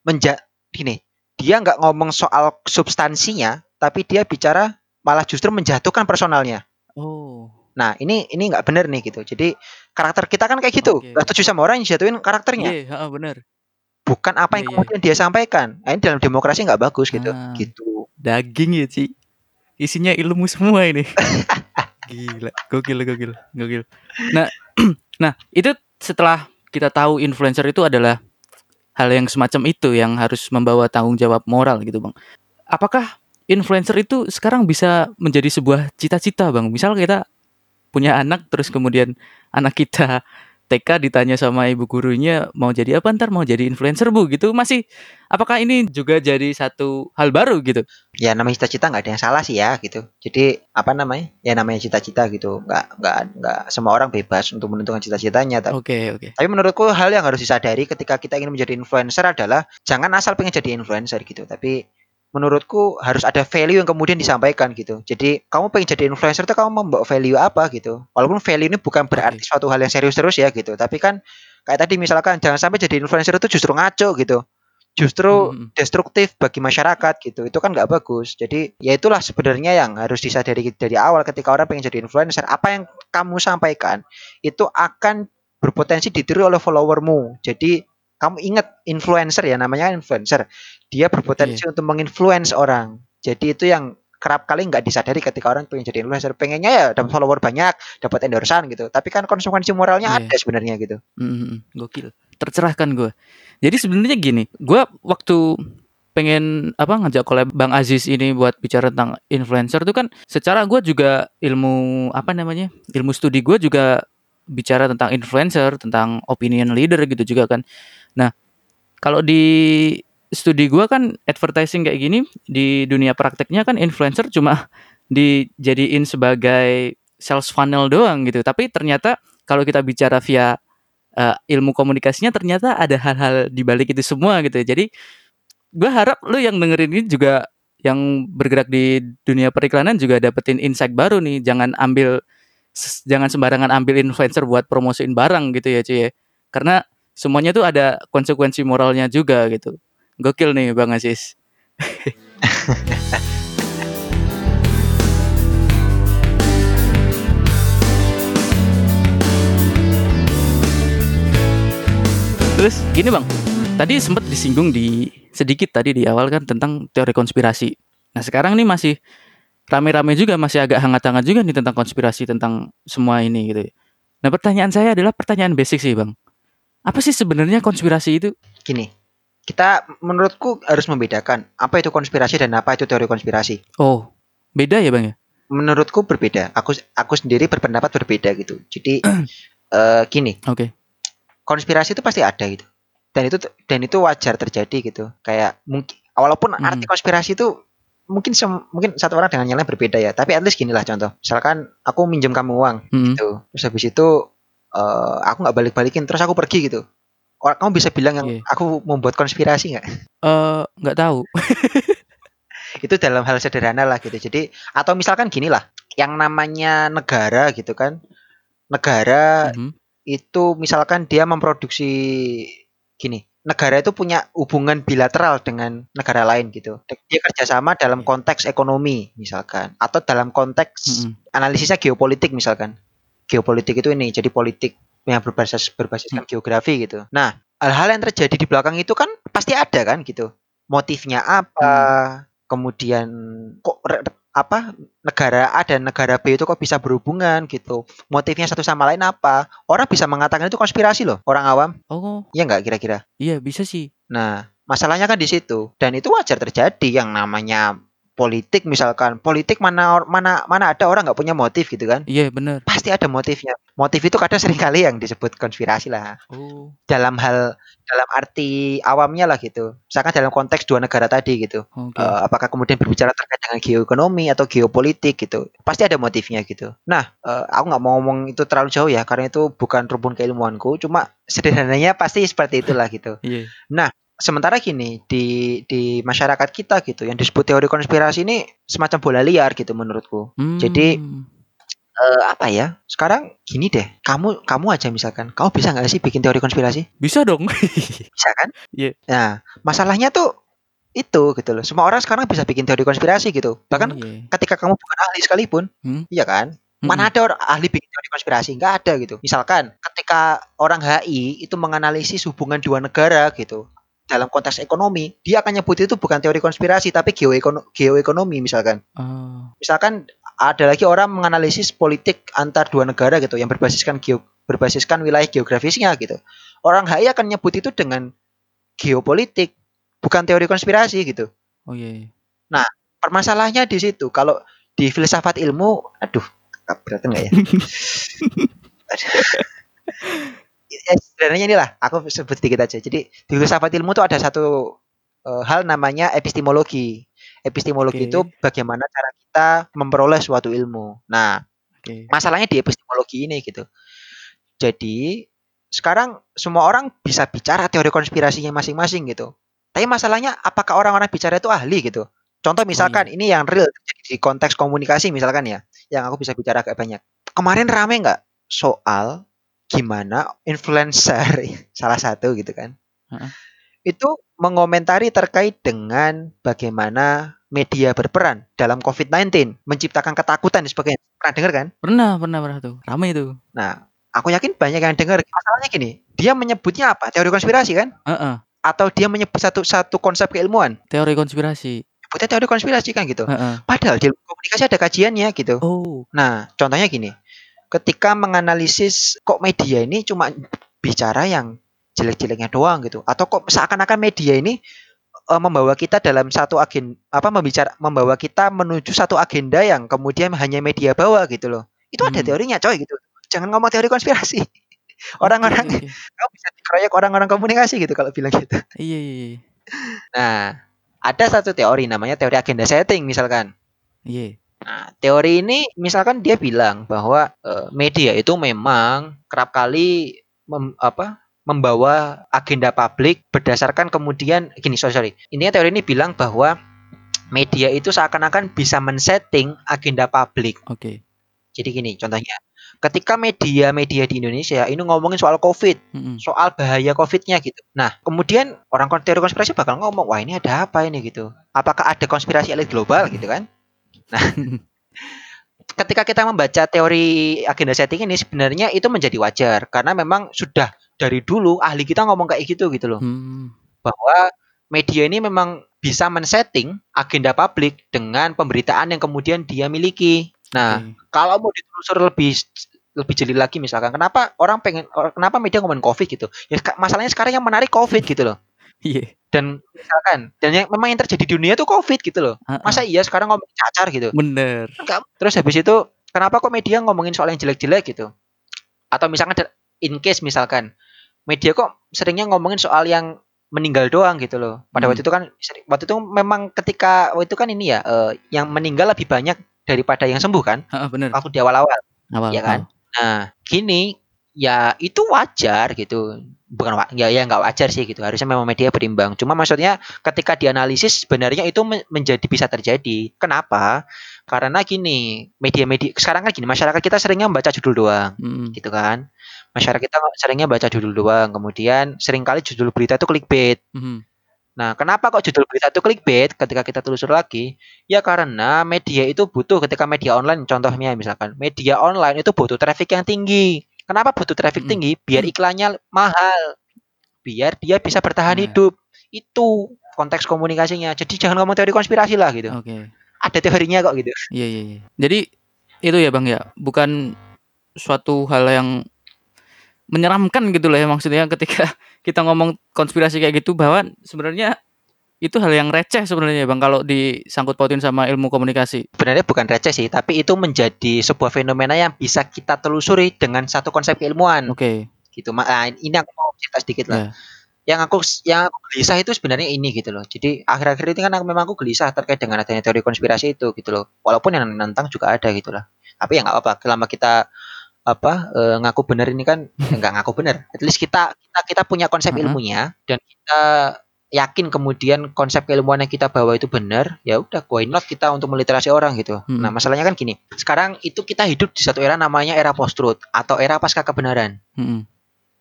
menja gini, dia nggak ngomong soal substansinya, tapi dia bicara malah justru menjatuhkan personalnya.
Oh.
Nah, ini ini nggak bener nih gitu. Jadi karakter kita kan kayak gitu. Nggak setuju sama orang yang jatuhin karakternya,
Iya, heeh, bener.
bukan apa yang
Iya, iya.
kemudian dia sampaikan. Nah, ini dalam demokrasi nggak bagus gitu.
Ah.
Gitu.
Daging ya, Ci. Isinya ilmu semua ini. <laughs> Gila, gokil, gokil, gokil. Nah, <clears throat> nah, itu setelah kita tahu influencer itu adalah hal yang semacam itu yang harus membawa tanggung jawab moral gitu, Bang. Apakah influencer itu sekarang bisa menjadi sebuah cita-cita, Bang? Misal kita punya anak terus kemudian anak kita TK ditanya sama ibu gurunya mau jadi apa ntar mau jadi influencer bu gitu masih apakah ini juga jadi satu hal baru gitu
Ya namanya cita-cita nggak ada yang salah sih ya gitu. Jadi apa namanya? Ya namanya cita-cita gitu. Nggak nggak nggak semua orang bebas untuk menentukan cita-citanya. Tapi
oke oke
Tapi menurutku hal yang harus disadari ketika kita ingin menjadi influencer adalah jangan asal pengen jadi influencer gitu. Tapi menurutku harus ada value yang kemudian disampaikan gitu. Jadi kamu pengen jadi influencer itu kamu membawa value apa gitu. Walaupun value ini bukan berarti suatu hal yang serius terus ya gitu. Tapi kan kayak tadi misalkan jangan sampai jadi influencer itu justru ngaco gitu. Justru
Hmm.
destruktif bagi masyarakat gitu. Itu kan nggak bagus. Jadi ya itulah sebenarnya yang harus disadari dari awal ketika orang pengen jadi influencer. Apa yang kamu sampaikan itu akan berpotensi ditiru oleh followermu. Jadi kamu ingat influencer ya namanya influencer. Dia berpotensi untuk menginfluence orang. Jadi itu yang kerap kali nggak disadari ketika orang pengen jadi influencer. Pengennya ya dapat follower banyak, dapat endorsean gitu. Tapi kan konsekuensi moralnya
Iya.
ada sebenarnya gitu.
Hmm, gokil tercerahkan gue jadi sebenarnya gini gue waktu pengen apa ngajak collab Bang Aziz ini buat bicara tentang influencer tuh kan secara gue juga ilmu apa namanya ilmu studi gue juga bicara tentang influencer tentang opinion leader gitu juga kan nah kalau di studi gue kan advertising kayak gini di dunia prakteknya kan influencer cuma <laughs> dijadiin sebagai sales funnel doang gitu. Tapi ternyata kalau kita bicara via eh, ilmu komunikasinya ternyata ada hal-hal di balik itu semua gitu jadi gue harap lu yang dengerin ini juga yang bergerak di dunia periklanan juga dapetin insight baru nih. Jangan ambil jangan sembarangan ambil influencer buat promosiin barang gitu ya cuy ya. karena semuanya tuh ada konsekuensi moralnya juga gitu gokil nih bang Aziz <laughs> Terus gini bang, tadi sempat disinggung di sedikit tadi di awal kan tentang teori konspirasi. Nah sekarang nih masih rame-rame juga, masih agak hangat-hangat juga nih tentang konspirasi tentang semua ini gitu. Nah pertanyaan saya adalah pertanyaan basic sih bang. Apa sih sebenarnya konspirasi itu?
Gini, kita menurutku harus membedakan apa itu konspirasi dan apa itu teori konspirasi.
Oh, beda ya bang ya?
Menurutku berbeda. Aku aku sendiri berpendapat berbeda gitu. Jadi <clears throat> eh, gini,
Oke.
konspirasi itu pasti ada gitu. Dan itu dan itu wajar terjadi gitu. Kayak mungkin walaupun
Hmm.
arti konspirasi itu mungkin sem- mungkin satu orang dengan yang lain berbeda ya. Tapi at least gini lah contoh. Misalkan aku minjem kamu uang
Hmm.
gitu. Terus habis itu eh, aku nggak balik-balikin terus aku pergi gitu. Orang kamu bisa bilang yang
Iya.
aku membuat konspirasi nggak?
Eh, nggak tahu. <laughs>
itu dalam hal sederhana lah gitu. Jadi atau misalkan gini lah, yang namanya negara gitu kan, negara
Mhm.
itu misalkan dia memproduksi gini, negara itu punya hubungan bilateral dengan negara lain gitu. Dia kerjasama dalam konteks ekonomi misalkan, atau dalam konteks
Mhm.
analisisnya geopolitik misalkan. Geopolitik itu ini jadi politik yang berbasis berbasiskan geografi gitu. Nah, hal-hal yang terjadi di belakang itu kan pasti ada kan gitu. Motifnya apa? Kemudian kok apa negara A dan negara B itu kok bisa berhubungan gitu. Motifnya satu sama lain apa? Orang bisa mengatakan itu konspirasi loh, orang awam.
Oh,
Iya nggak kira-kira?
iya bisa sih.
Nah, masalahnya kan di situ. Dan itu wajar terjadi yang namanya politik misalkan. Politik mana mana mana ada orang nggak punya motif gitu kan?
Iya bener.
Pasti ada motifnya. Motif itu kadang sering kali yang disebut konspirasi lah.
Oh,
Dalam hal dalam arti awamnya lah gitu. Misalkan dalam konteks dua negara tadi gitu.
oke.
Eh, apakah kemudian berbicara terkait dengan geoekonomi atau geopolitik gitu pasti ada motifnya gitu nah eh, aku nggak mau ngomong itu terlalu jauh ya karena itu bukan rumpun keilmuanku cuma sederhananya pasti seperti itulah gitu
Iya.
Sementara gini di di masyarakat kita gitu yang disebut teori konspirasi ini semacam bola liar gitu menurutku Jadi,
Hmm.
Eh, apa ya sekarang gini deh kamu kamu aja misalkan kamu bisa nggak sih bikin teori konspirasi
bisa dong. <laughs>
bisa kan
Iya.
nah masalahnya tuh itu gitu loh. Semua orang sekarang bisa bikin teori konspirasi gitu. Bahkan
Oh, iya.
ketika kamu bukan ahli sekalipun,
Hmm.
iya kan? Mana ada orang ahli bikin teori konspirasi? Nggak ada gitu. Misalkan ketika orang HI itu menganalisis hubungan dua negara gitu dalam konteks ekonomi, dia akan nyebut itu bukan teori konspirasi tapi geoekono- geoekonomi misalkan.
Oh,
Misalkan ada lagi orang menganalisis politik antar dua negara gitu yang berbasiskan geo berbasiskan wilayah geografisnya gitu. Orang HI akan nyebut itu dengan geopolitik, bukan teori konspirasi gitu.
oh iya. iya.
Permasalahannya di situ. Kalau di filsafat ilmu, aduh, berat nggak ya? <laughs> ya sebenarnya inilah aku sebut sedikit aja. Jadi di filsafat ilmu tuh ada satu eh, hal namanya epistemologi. Epistemologi
Oke.
itu bagaimana cara kita memperoleh suatu ilmu. Nah,
Oke.
masalahnya di epistemologi ini gitu. Jadi sekarang semua orang bisa bicara teori konspirasinya masing-masing gitu. Tapi masalahnya apakah orang-orang bicara itu ahli gitu? Contoh misalkan ini yang real di konteks komunikasi misalkan ya, yang aku bisa bicara agak banyak. Kemarin rame nggak soal gimana influencer <laughs> salah satu gitu kan?
Heeh.
Itu mengomentari terkait dengan bagaimana media berperan dalam COVID-19, menciptakan ketakutan dan sebagainya. Pernah dengar kan?
Pernah, pernah, pernah tuh. Ramai tuh.
Nah, aku yakin banyak yang dengar. Masalahnya gini, dia menyebutnya apa? Teori konspirasi kan?
Heeh.
Atau dia menyebut satu satu konsep keilmuan?
Teori konspirasi.
Nyebutnya teori konspirasi kan gitu.
Heeh.
Padahal di komunikasi ada kajiannya gitu.
Oh,
Nah, contohnya gini. Ketika menganalisis kok media ini cuma bicara yang jelek-jeleknya doang gitu atau kok seakan-akan media ini eh, membawa kita dalam satu agen apa membicara membawa kita menuju satu agenda yang kemudian hanya media bawa gitu loh. Itu ada
Hmm.
teorinya coy gitu. Jangan ngomong teori konspirasi. <laughs> Orang-orang
oke. <laughs>
kamu bisa dikeroyok orang-orang komunikasi gitu kalau bilang gitu.
Iya, iya, iya.
Nah, ada satu teori namanya teori agenda setting misalkan.
Iya.
Nah, teori ini misalkan dia bilang bahwa eh, media itu memang kerap kali mem- apa membawa agenda publik berdasarkan kemudian gini sorry sorry. Intinya teori ini bilang bahwa media itu seakan-akan bisa men-setting agenda publik.
Oke.
jadi gini contohnya ketika media-media di Indonesia ini ngomongin soal covid
Mm-mm.
soal bahaya covidnya gitu. Nah kemudian orang teori konspirasi bakal ngomong wah ini ada apa ini? gitu. Apakah ada konspirasi elit global gitu kan <laughs> ketika kita membaca teori agenda setting ini sebenarnya itu menjadi wajar karena memang sudah dari dulu ahli kita ngomong kayak gitu gitu loh
Hmm.
bahwa media ini memang bisa men-setting agenda publik dengan pemberitaan yang kemudian dia miliki. Nah,
Oke.
kalau mau ditelusur lebih lebih jeli lagi misalkan kenapa orang pengen kenapa media ngomongin covid gitu ya masalahnya sekarang yang menarik covid gitu loh
Iya.
dan misalkan dan yang memang yang terjadi di dunia itu covid gitu loh
Heeh.
masa iya sekarang ngomongin cacar gitu
Bener.
Enggak. Terus habis itu kenapa kok media ngomongin soal yang jelek-jelek gitu? Atau misalkan in case misalkan media kok seringnya ngomongin soal yang meninggal doang gitu loh. Pada
Hmm.
waktu itu kan waktu itu memang ketika waktu itu kan ini ya eh, yang meninggal lebih banyak daripada yang sembuh kan
Heeh, bener.
waktu di awal-awal.
Awal.
ya kan? Nah, gini ya itu wajar gitu. Bukan ya ya nggak wajar sih gitu. Harusnya memang media berimbang. Cuma maksudnya ketika dianalisis sebenarnya itu men- menjadi bisa terjadi. Kenapa? Karena gini, media-media sekarang kan gini, masyarakat kita seringnya membaca judul doang,
Mm-mm.
gitu kan. Masyarakat kita seringnya baca judul doang, kemudian sering kali judul berita itu clickbait.
Mhm.
Nah, kenapa kok judul berita itu clickbait ketika kita telusur lagi? Ya karena media itu butuh ketika media online contohnya misalkan, media online itu butuh traffic yang tinggi. Kenapa butuh traffic
Mm.
tinggi? Biar iklannya mahal. Biar dia bisa bertahan
Nah.
hidup. Itu konteks komunikasinya. Jadi jangan ngomong teori konspirasi lah gitu.
Oke.
Ada teorinya kok gitu.
Iya, iya, iya. Jadi itu ya, Bang ya, bukan suatu hal yang menyeramkan gitu lah ya maksudnya ketika <laughs> kita ngomong konspirasi kayak gitu bahwa sebenarnya itu hal yang receh sebenarnya Bang kalau disangkut pautin sama ilmu komunikasi.
Sebenarnya bukan receh sih, tapi itu menjadi sebuah fenomena yang bisa kita telusuri dengan satu konsep keilmuan
Oke.
gitu. Ma- Nah, ini aku mau cerita sedikit lah.
Ya.
yang aku yang aku gelisah itu sebenarnya ini gitu loh. Jadi akhir-akhir ini kan aku memang aku gelisah terkait dengan adanya teori konspirasi itu gitu loh. Walaupun yang nantang juga ada gitu lah. Tapi ya nggak apa-apa. Selama kita apa eh, ngaku benar ini kan ya nggak ngaku benar. At least kita kita kita punya konsep
Mhm.
ilmunya dan kita yakin kemudian konsep keilmuan yang kita bawa itu benar, ya udah why not kita untuk meliterasi orang gitu.
Hmm.
Nah, masalahnya kan gini. Sekarang itu kita hidup di satu era namanya era post-truth atau era pasca kebenaran.
Mm-mm.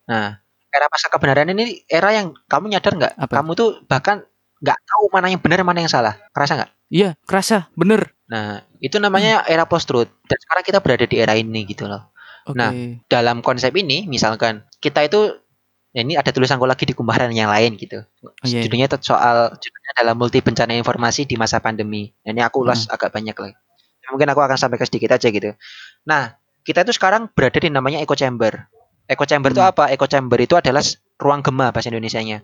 Nah, era pasca kebenaran ini era yang kamu nyadar nggak? Kamu tuh bahkan nggak tahu mana yang benar mana yang salah. Kerasa nggak?
Iya, kerasa, bener.
Nah, itu namanya era post truth. Dan sekarang kita berada di era ini gitu loh.
Oke.
Nah, Dalam konsep ini, misalkan kita itu ya ini ada tulisanku lagi di kumparan yang lain gitu.
Oh, iya, iya.
Judulnya itu soal judulnya adalah multi bencana informasi di masa pandemi. Nah, ini aku ulas agak banyak lagi. Mungkin aku akan sampaikan sedikit aja gitu. Nah, kita itu sekarang berada di namanya echo chamber. Echo chamber itu
Hmm.
apa? Echo chamber itu adalah ruang gema bahasa Indonesianya.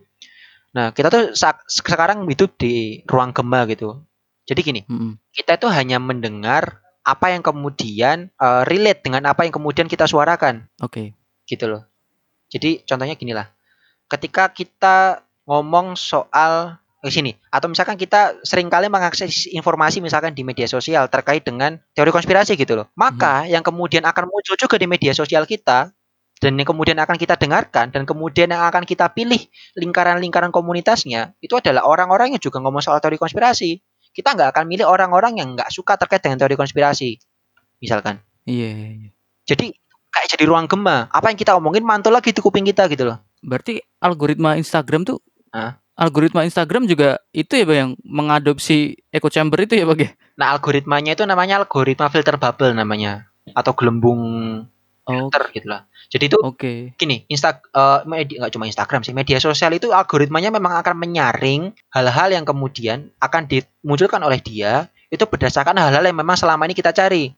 Nah, kita tuh sekarang hidup di ruang gema gitu. Jadi gini,
Mm-mm.
kita itu hanya mendengar apa yang kemudian eh, relate dengan apa yang kemudian kita suarakan
Oke.
gitu loh. Jadi contohnya gini lah. Ketika kita ngomong soal ke sini atau misalkan kita sering kali mengakses informasi misalkan di media sosial terkait dengan teori konspirasi gitu loh. Maka yang kemudian akan muncul juga di media sosial kita dan yang kemudian akan kita dengarkan dan kemudian yang akan kita pilih lingkaran-lingkaran komunitasnya itu adalah orang-orang yang juga ngomong soal teori konspirasi. Kita nggak akan milih orang-orang yang nggak suka terkait dengan teori konspirasi. Misalkan.
Iya, iya, iya.
Jadi kayak jadi ruang gema. Apa yang kita omongin mantul lagi di kuping kita gitu loh.
Berarti algoritma Instagram tuh
Hah?
algoritma Instagram juga itu ya Bang yang mengadopsi echo chamber itu ya Bang ya?
Nah, algoritmanya itu namanya algoritma filter bubble namanya atau gelembung
Oh,
filter gitu lah. Jadi itu
oke.
gini, Insta eh, media nggak cuma Instagram sih, media sosial itu algoritmanya memang akan menyaring hal-hal yang kemudian akan dimunculkan oleh dia itu berdasarkan hal-hal yang memang selama ini kita cari.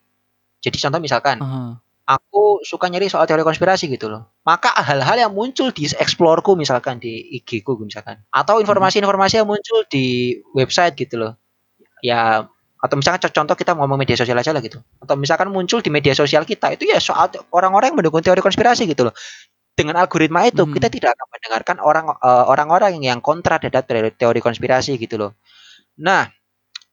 Jadi contoh misalkan
Aha.
Aku suka nyari soal teori konspirasi gitu loh. Maka hal-hal yang muncul di explore-ku misalkan di IG ku misalkan atau informasi-informasi yang muncul di website gitu loh. Ya atau misalkan co- contoh kita ngomong media sosial aja lah gitu. Atau misalkan muncul di media sosial kita itu ya soal orang-orang yang mendukung teori konspirasi gitu loh. Dengan algoritma itu
Mhm.
kita tidak akan mendengarkan orang eh, orang-orang yang kontra terhadap teori konspirasi gitu loh. Nah,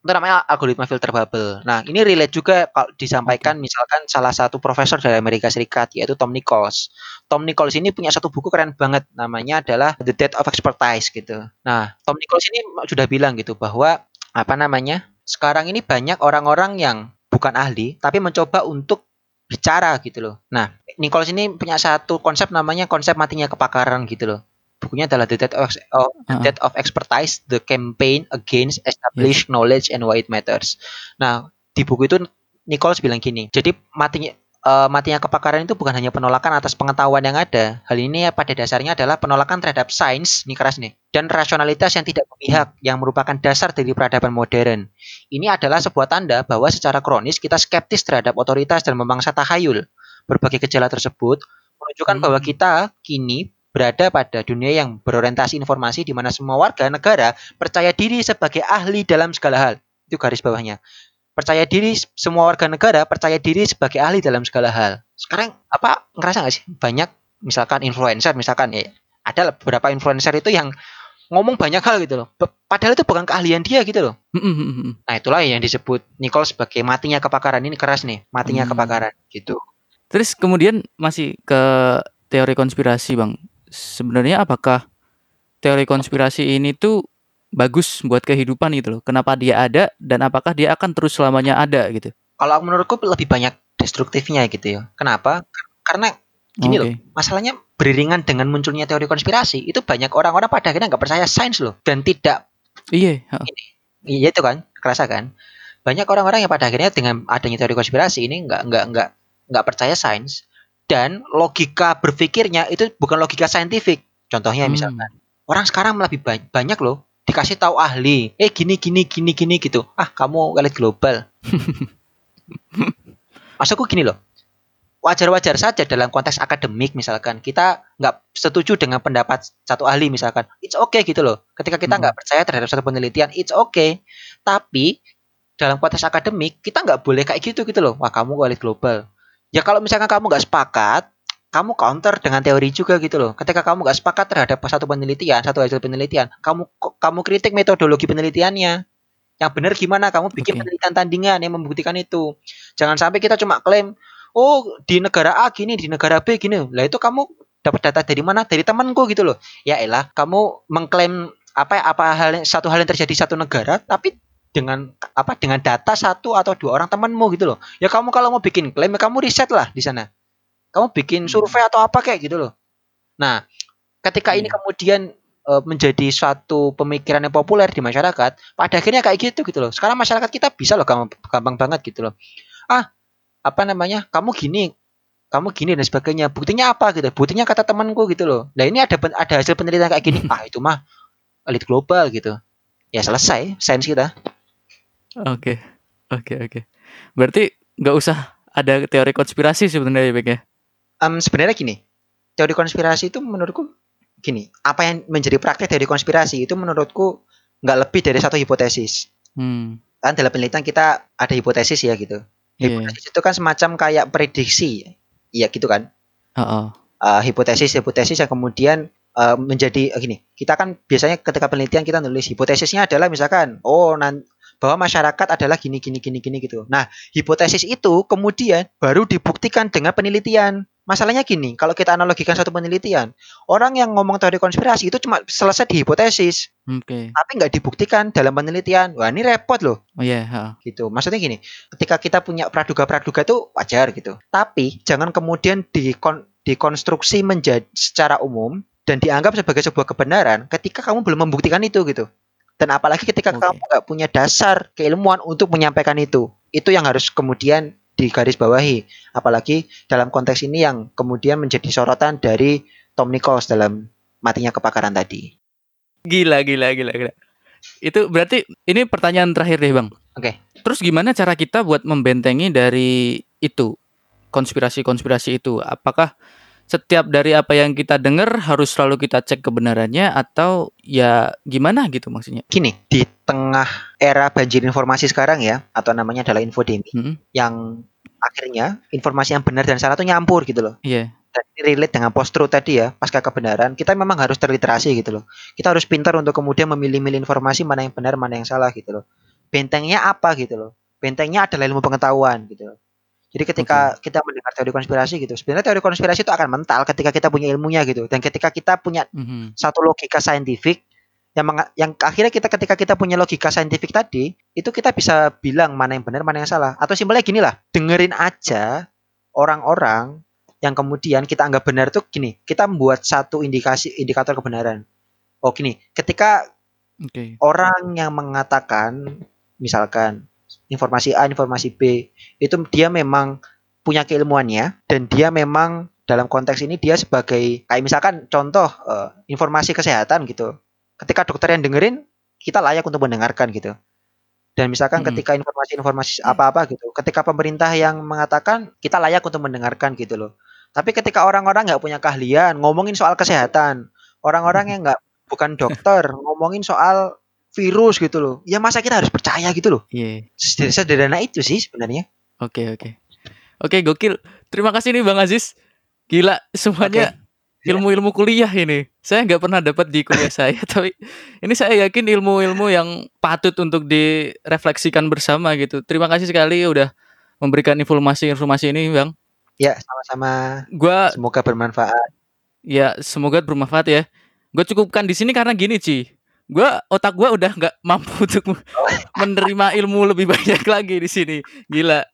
itu namanya algoritma filter bubble. Nah, ini relate juga kalau disampaikan misalkan salah satu profesor dari Amerika Serikat yaitu Tom Nichols. Tom Nichols ini punya satu buku keren banget namanya adalah The Death of Expertise gitu. Nah, Tom Nichols ini sudah bilang gitu bahwa apa namanya? Sekarang ini banyak orang-orang yang bukan ahli tapi mencoba untuk bicara gitu loh. Nah, Nichols ini punya satu konsep namanya konsep matinya kepakaran gitu loh. Bukunya adalah The Death of, of The. Death of Expertise, The Campaign Against Established Knowledge and Why It Matters. Nah, di buku itu Nichols bilang gini, jadi matinya eh, matinya kepakaran itu bukan hanya penolakan atas pengetahuan yang ada. Hal ini ya pada dasarnya adalah penolakan terhadap sains, ini keras nih, dan rasionalitas yang tidak memihak yang merupakan dasar dari peradaban modern. Ini adalah sebuah tanda bahwa secara kronis kita skeptis terhadap otoritas dan memangsa tahayul. Berbagai gejala tersebut menunjukkan
Hmm.
bahwa kita kini berada pada dunia yang berorientasi informasi di mana semua warga negara percaya diri sebagai ahli dalam segala hal. Itu garis bawahnya. Percaya diri semua warga negara percaya diri sebagai ahli dalam segala hal. Sekarang apa ngerasa nggak sih banyak misalkan influencer misalkan ya ada beberapa influencer itu yang ngomong banyak hal gitu loh. Padahal itu bukan keahlian dia gitu loh.
Mm, mm, mm, mm.
Nah itulah yang disebut Nicole sebagai matinya kepakaran ini keras nih, matinya
Hmm.
kepakaran gitu.
Terus kemudian masih ke teori konspirasi Bang. Sebenarnya apakah teori konspirasi ini tuh bagus buat kehidupan gitu loh? Kenapa dia ada dan apakah dia akan terus selamanya ada gitu?
Kalau menurutku lebih banyak destruktifnya gitu ya. Kenapa? Karena Gini loh,
Oke.
masalahnya beriringan dengan munculnya teori konspirasi itu banyak orang-orang pada akhirnya nggak percaya sains loh dan tidak
Iya,
iya itu kan kerasa kan banyak orang-orang yang pada akhirnya dengan adanya teori konspirasi ini nggak nggak nggak nggak percaya sains dan logika berpikirnya itu bukan logika saintifik. Contohnya
Hmm.
misalkan orang sekarang lebih ba- banyak loh dikasih tahu ahli eh gini gini gini gini gitu. Ah kamu elit global. <laughs> Maksudku gini loh wajar-wajar saja dalam konteks akademik misalkan kita nggak setuju dengan pendapat satu ahli misalkan it's okay gitu loh. Ketika kita
Hmm.
nggak percaya terhadap satu penelitian it's okay. Tapi dalam konteks akademik kita nggak boleh kayak gitu gitu loh. Wah kamu elit global ya kalau misalkan kamu nggak sepakat kamu counter dengan teori juga gitu loh. Ketika kamu nggak sepakat terhadap satu penelitian satu hasil penelitian kamu kamu kritik metodologi penelitiannya? Yang benar gimana? Kamu bikin
Oke.
penelitian tandingan yang membuktikan itu. Jangan sampai kita cuma klaim oh di negara A gini di negara B gini. Lah itu kamu dapat data dari mana? Dari temanku gitu loh. Ya elah kamu mengklaim apa apa hal satu hal yang terjadi di satu negara tapi dengan apa dengan data satu atau dua orang temanmu gitu loh ya kamu kalau mau bikin klaim ya kamu riset lah di sana kamu bikin
Hmm.
survei atau apa kayak gitu loh nah ketika ini
Iya.
kemudian eh, menjadi suatu pemikiran yang populer di masyarakat, pada akhirnya kayak gitu gitu loh. Sekarang masyarakat kita bisa loh gampang, gampang banget gitu loh. Ah, apa namanya? Kamu gini, kamu gini dan sebagainya. Buktinya apa gitu? Buktinya kata temanku gitu loh. Nah ini ada ada hasil penelitian kayak gini. <laughs> Ah itu mah elit global gitu. Ya selesai sains kita.
Oke, oke, oke. Berarti nggak usah ada teori konspirasi sebenarnya Bek ya?
Um, sebenarnya gini, teori konspirasi itu menurutku gini, apa yang menjadi praktek dari konspirasi itu menurutku nggak lebih dari satu hipotesis.
Hmm.
Kan dalam penelitian kita ada hipotesis ya gitu.
Iya.
Hipotesis itu kan semacam kayak prediksi, iya gitu kan.
Oh,
Uh, hipotesis hipotesis yang kemudian uh, menjadi uh, gini. Kita kan biasanya ketika penelitian kita nulis hipotesisnya adalah misalkan, oh nan bahwa masyarakat adalah gini gini gini gini gitu. Nah, hipotesis itu kemudian baru dibuktikan dengan penelitian. Masalahnya gini, kalau kita analogikan satu penelitian, orang yang ngomong teori konspirasi itu cuma selesai di hipotesis,
Oke.
tapi nggak dibuktikan dalam penelitian. Wah ini repot loh,
Oh iya, heeh.
gitu. Maksudnya gini, ketika kita punya praduga-praduga itu wajar gitu, tapi jangan kemudian dikon dikonstruksi menjadi secara umum dan dianggap sebagai sebuah kebenaran ketika kamu belum membuktikan itu gitu. Dan apalagi ketika
Oke.
kamu nggak punya dasar keilmuan untuk menyampaikan itu, itu yang harus kemudian digarisbawahi. Apalagi dalam konteks ini yang kemudian menjadi sorotan dari Tom Nichols dalam matinya kepakaran tadi.
Gila, gila, gila, gila. Itu berarti ini pertanyaan terakhir deh, Bang.
Oke.
Terus gimana cara kita buat membentengi dari itu konspirasi-konspirasi itu? Apakah setiap dari apa yang kita dengar harus selalu kita cek kebenarannya atau ya gimana gitu maksudnya?
Gini, di tengah era banjir informasi sekarang ya, atau namanya adalah infodemi,
Hmm,
yang akhirnya informasi yang benar dan salah itu nyampur gitu loh.
Iya.
Dan ini relate dengan post truth tadi ya, pasca kebenaran, kita memang harus terliterasi gitu loh. Kita harus pintar untuk kemudian memilih-milih informasi mana yang benar, mana yang salah gitu loh. Bentengnya apa gitu loh. Bentengnya adalah ilmu pengetahuan gitu loh. Jadi ketika kita mendengar teori konspirasi gitu, sebenarnya teori konspirasi itu akan mental ketika kita punya ilmunya gitu. Dan ketika kita punya
Mhm.
satu logika saintifik yang menga- yang akhirnya kita ketika kita punya logika saintifik tadi itu kita bisa bilang mana yang benar mana yang salah atau simpelnya gini lah dengerin aja orang-orang yang kemudian kita anggap benar tuh gini kita membuat satu indikasi indikator kebenaran oh gini ketika
Oke.
orang yang mengatakan misalkan informasi A informasi B. Itu dia memang punya keilmuannya dan dia memang dalam konteks ini dia sebagai kayak misalkan contoh eh, informasi kesehatan gitu. Ketika dokter yang dengerin kita layak untuk mendengarkan gitu. Dan misalkan
Mm-mm.
ketika informasi-informasi apa-apa gitu ketika pemerintah yang mengatakan kita layak untuk mendengarkan gitu loh. Tapi ketika orang-orang nggak punya keahlian ngomongin soal kesehatan orang-orang yang nggak bukan dokter ngomongin soal virus gitu loh ya masa kita harus percaya gitu loh
Iya.
Seder- sederhana itu sih sebenarnya
Oke, oke. Oke, gokil. Terima kasih nih Bang Aziz. Gila, semuanya ilmu-ilmu kuliah ini. Saya nggak pernah dapat di kuliah <laughs> saya, tapi ini saya yakin ilmu-ilmu yang patut untuk direfleksikan bersama gitu. Terima kasih sekali udah memberikan informasi-informasi ini, Bang.
ya sama-sama
Gua
semoga bermanfaat
ya semoga bermanfaat ya. Gue cukupkan di sini karena gini, Ci. Gua otak gua udah nggak mampu <laughs> untuk menerima ilmu lebih banyak lagi di sini. Gila.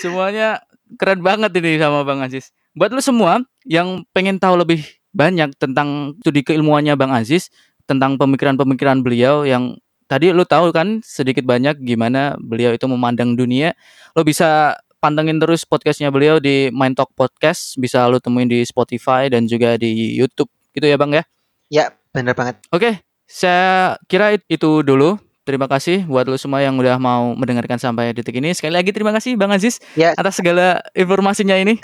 Semuanya keren banget ini sama Bang Aziz. Buat lu semua yang pengen tahu lebih banyak tentang studi keilmuannya Bang Aziz, tentang pemikiran-pemikiran beliau yang tadi lu tahu kan sedikit banyak gimana beliau itu memandang dunia. Lo bisa pantengin terus podcastnya beliau di Mind Talk Podcast, bisa lu temuin di Spotify dan juga di YouTube gitu ya Bang ya.
ya bener banget
Oke, saya kira it- itu dulu. Terima kasih buat lu semua yang udah mau mendengarkan sampai detik ini. Sekali lagi terima kasih Bang Aziz
ya
atas segala informasinya ini.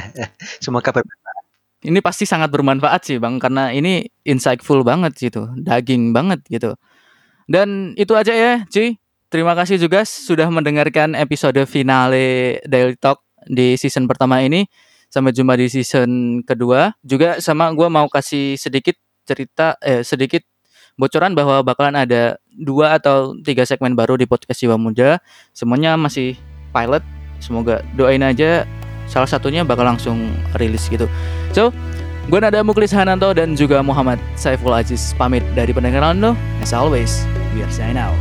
<laughs>
semoga bermanfaat
Ini pasti sangat bermanfaat sih Bang karena ini insightful banget gitu, daging banget gitu. Dan itu aja ya, Ci. Terima kasih juga sudah mendengarkan episode finale Daily Talk di season pertama ini. Sampai jumpa di season kedua. Juga sama gua mau kasih sedikit cerita eh sedikit bocoran bahwa bakalan ada dua atau tiga segmen baru di podcast Jiwa Muda. Semuanya masih pilot. Semoga doain aja salah satunya bakal langsung rilis gitu. So, gue Nada Muklis Hananto dan juga Muhammad Saiful Aziz pamit dari pendengaran lo. As always, we are sign out.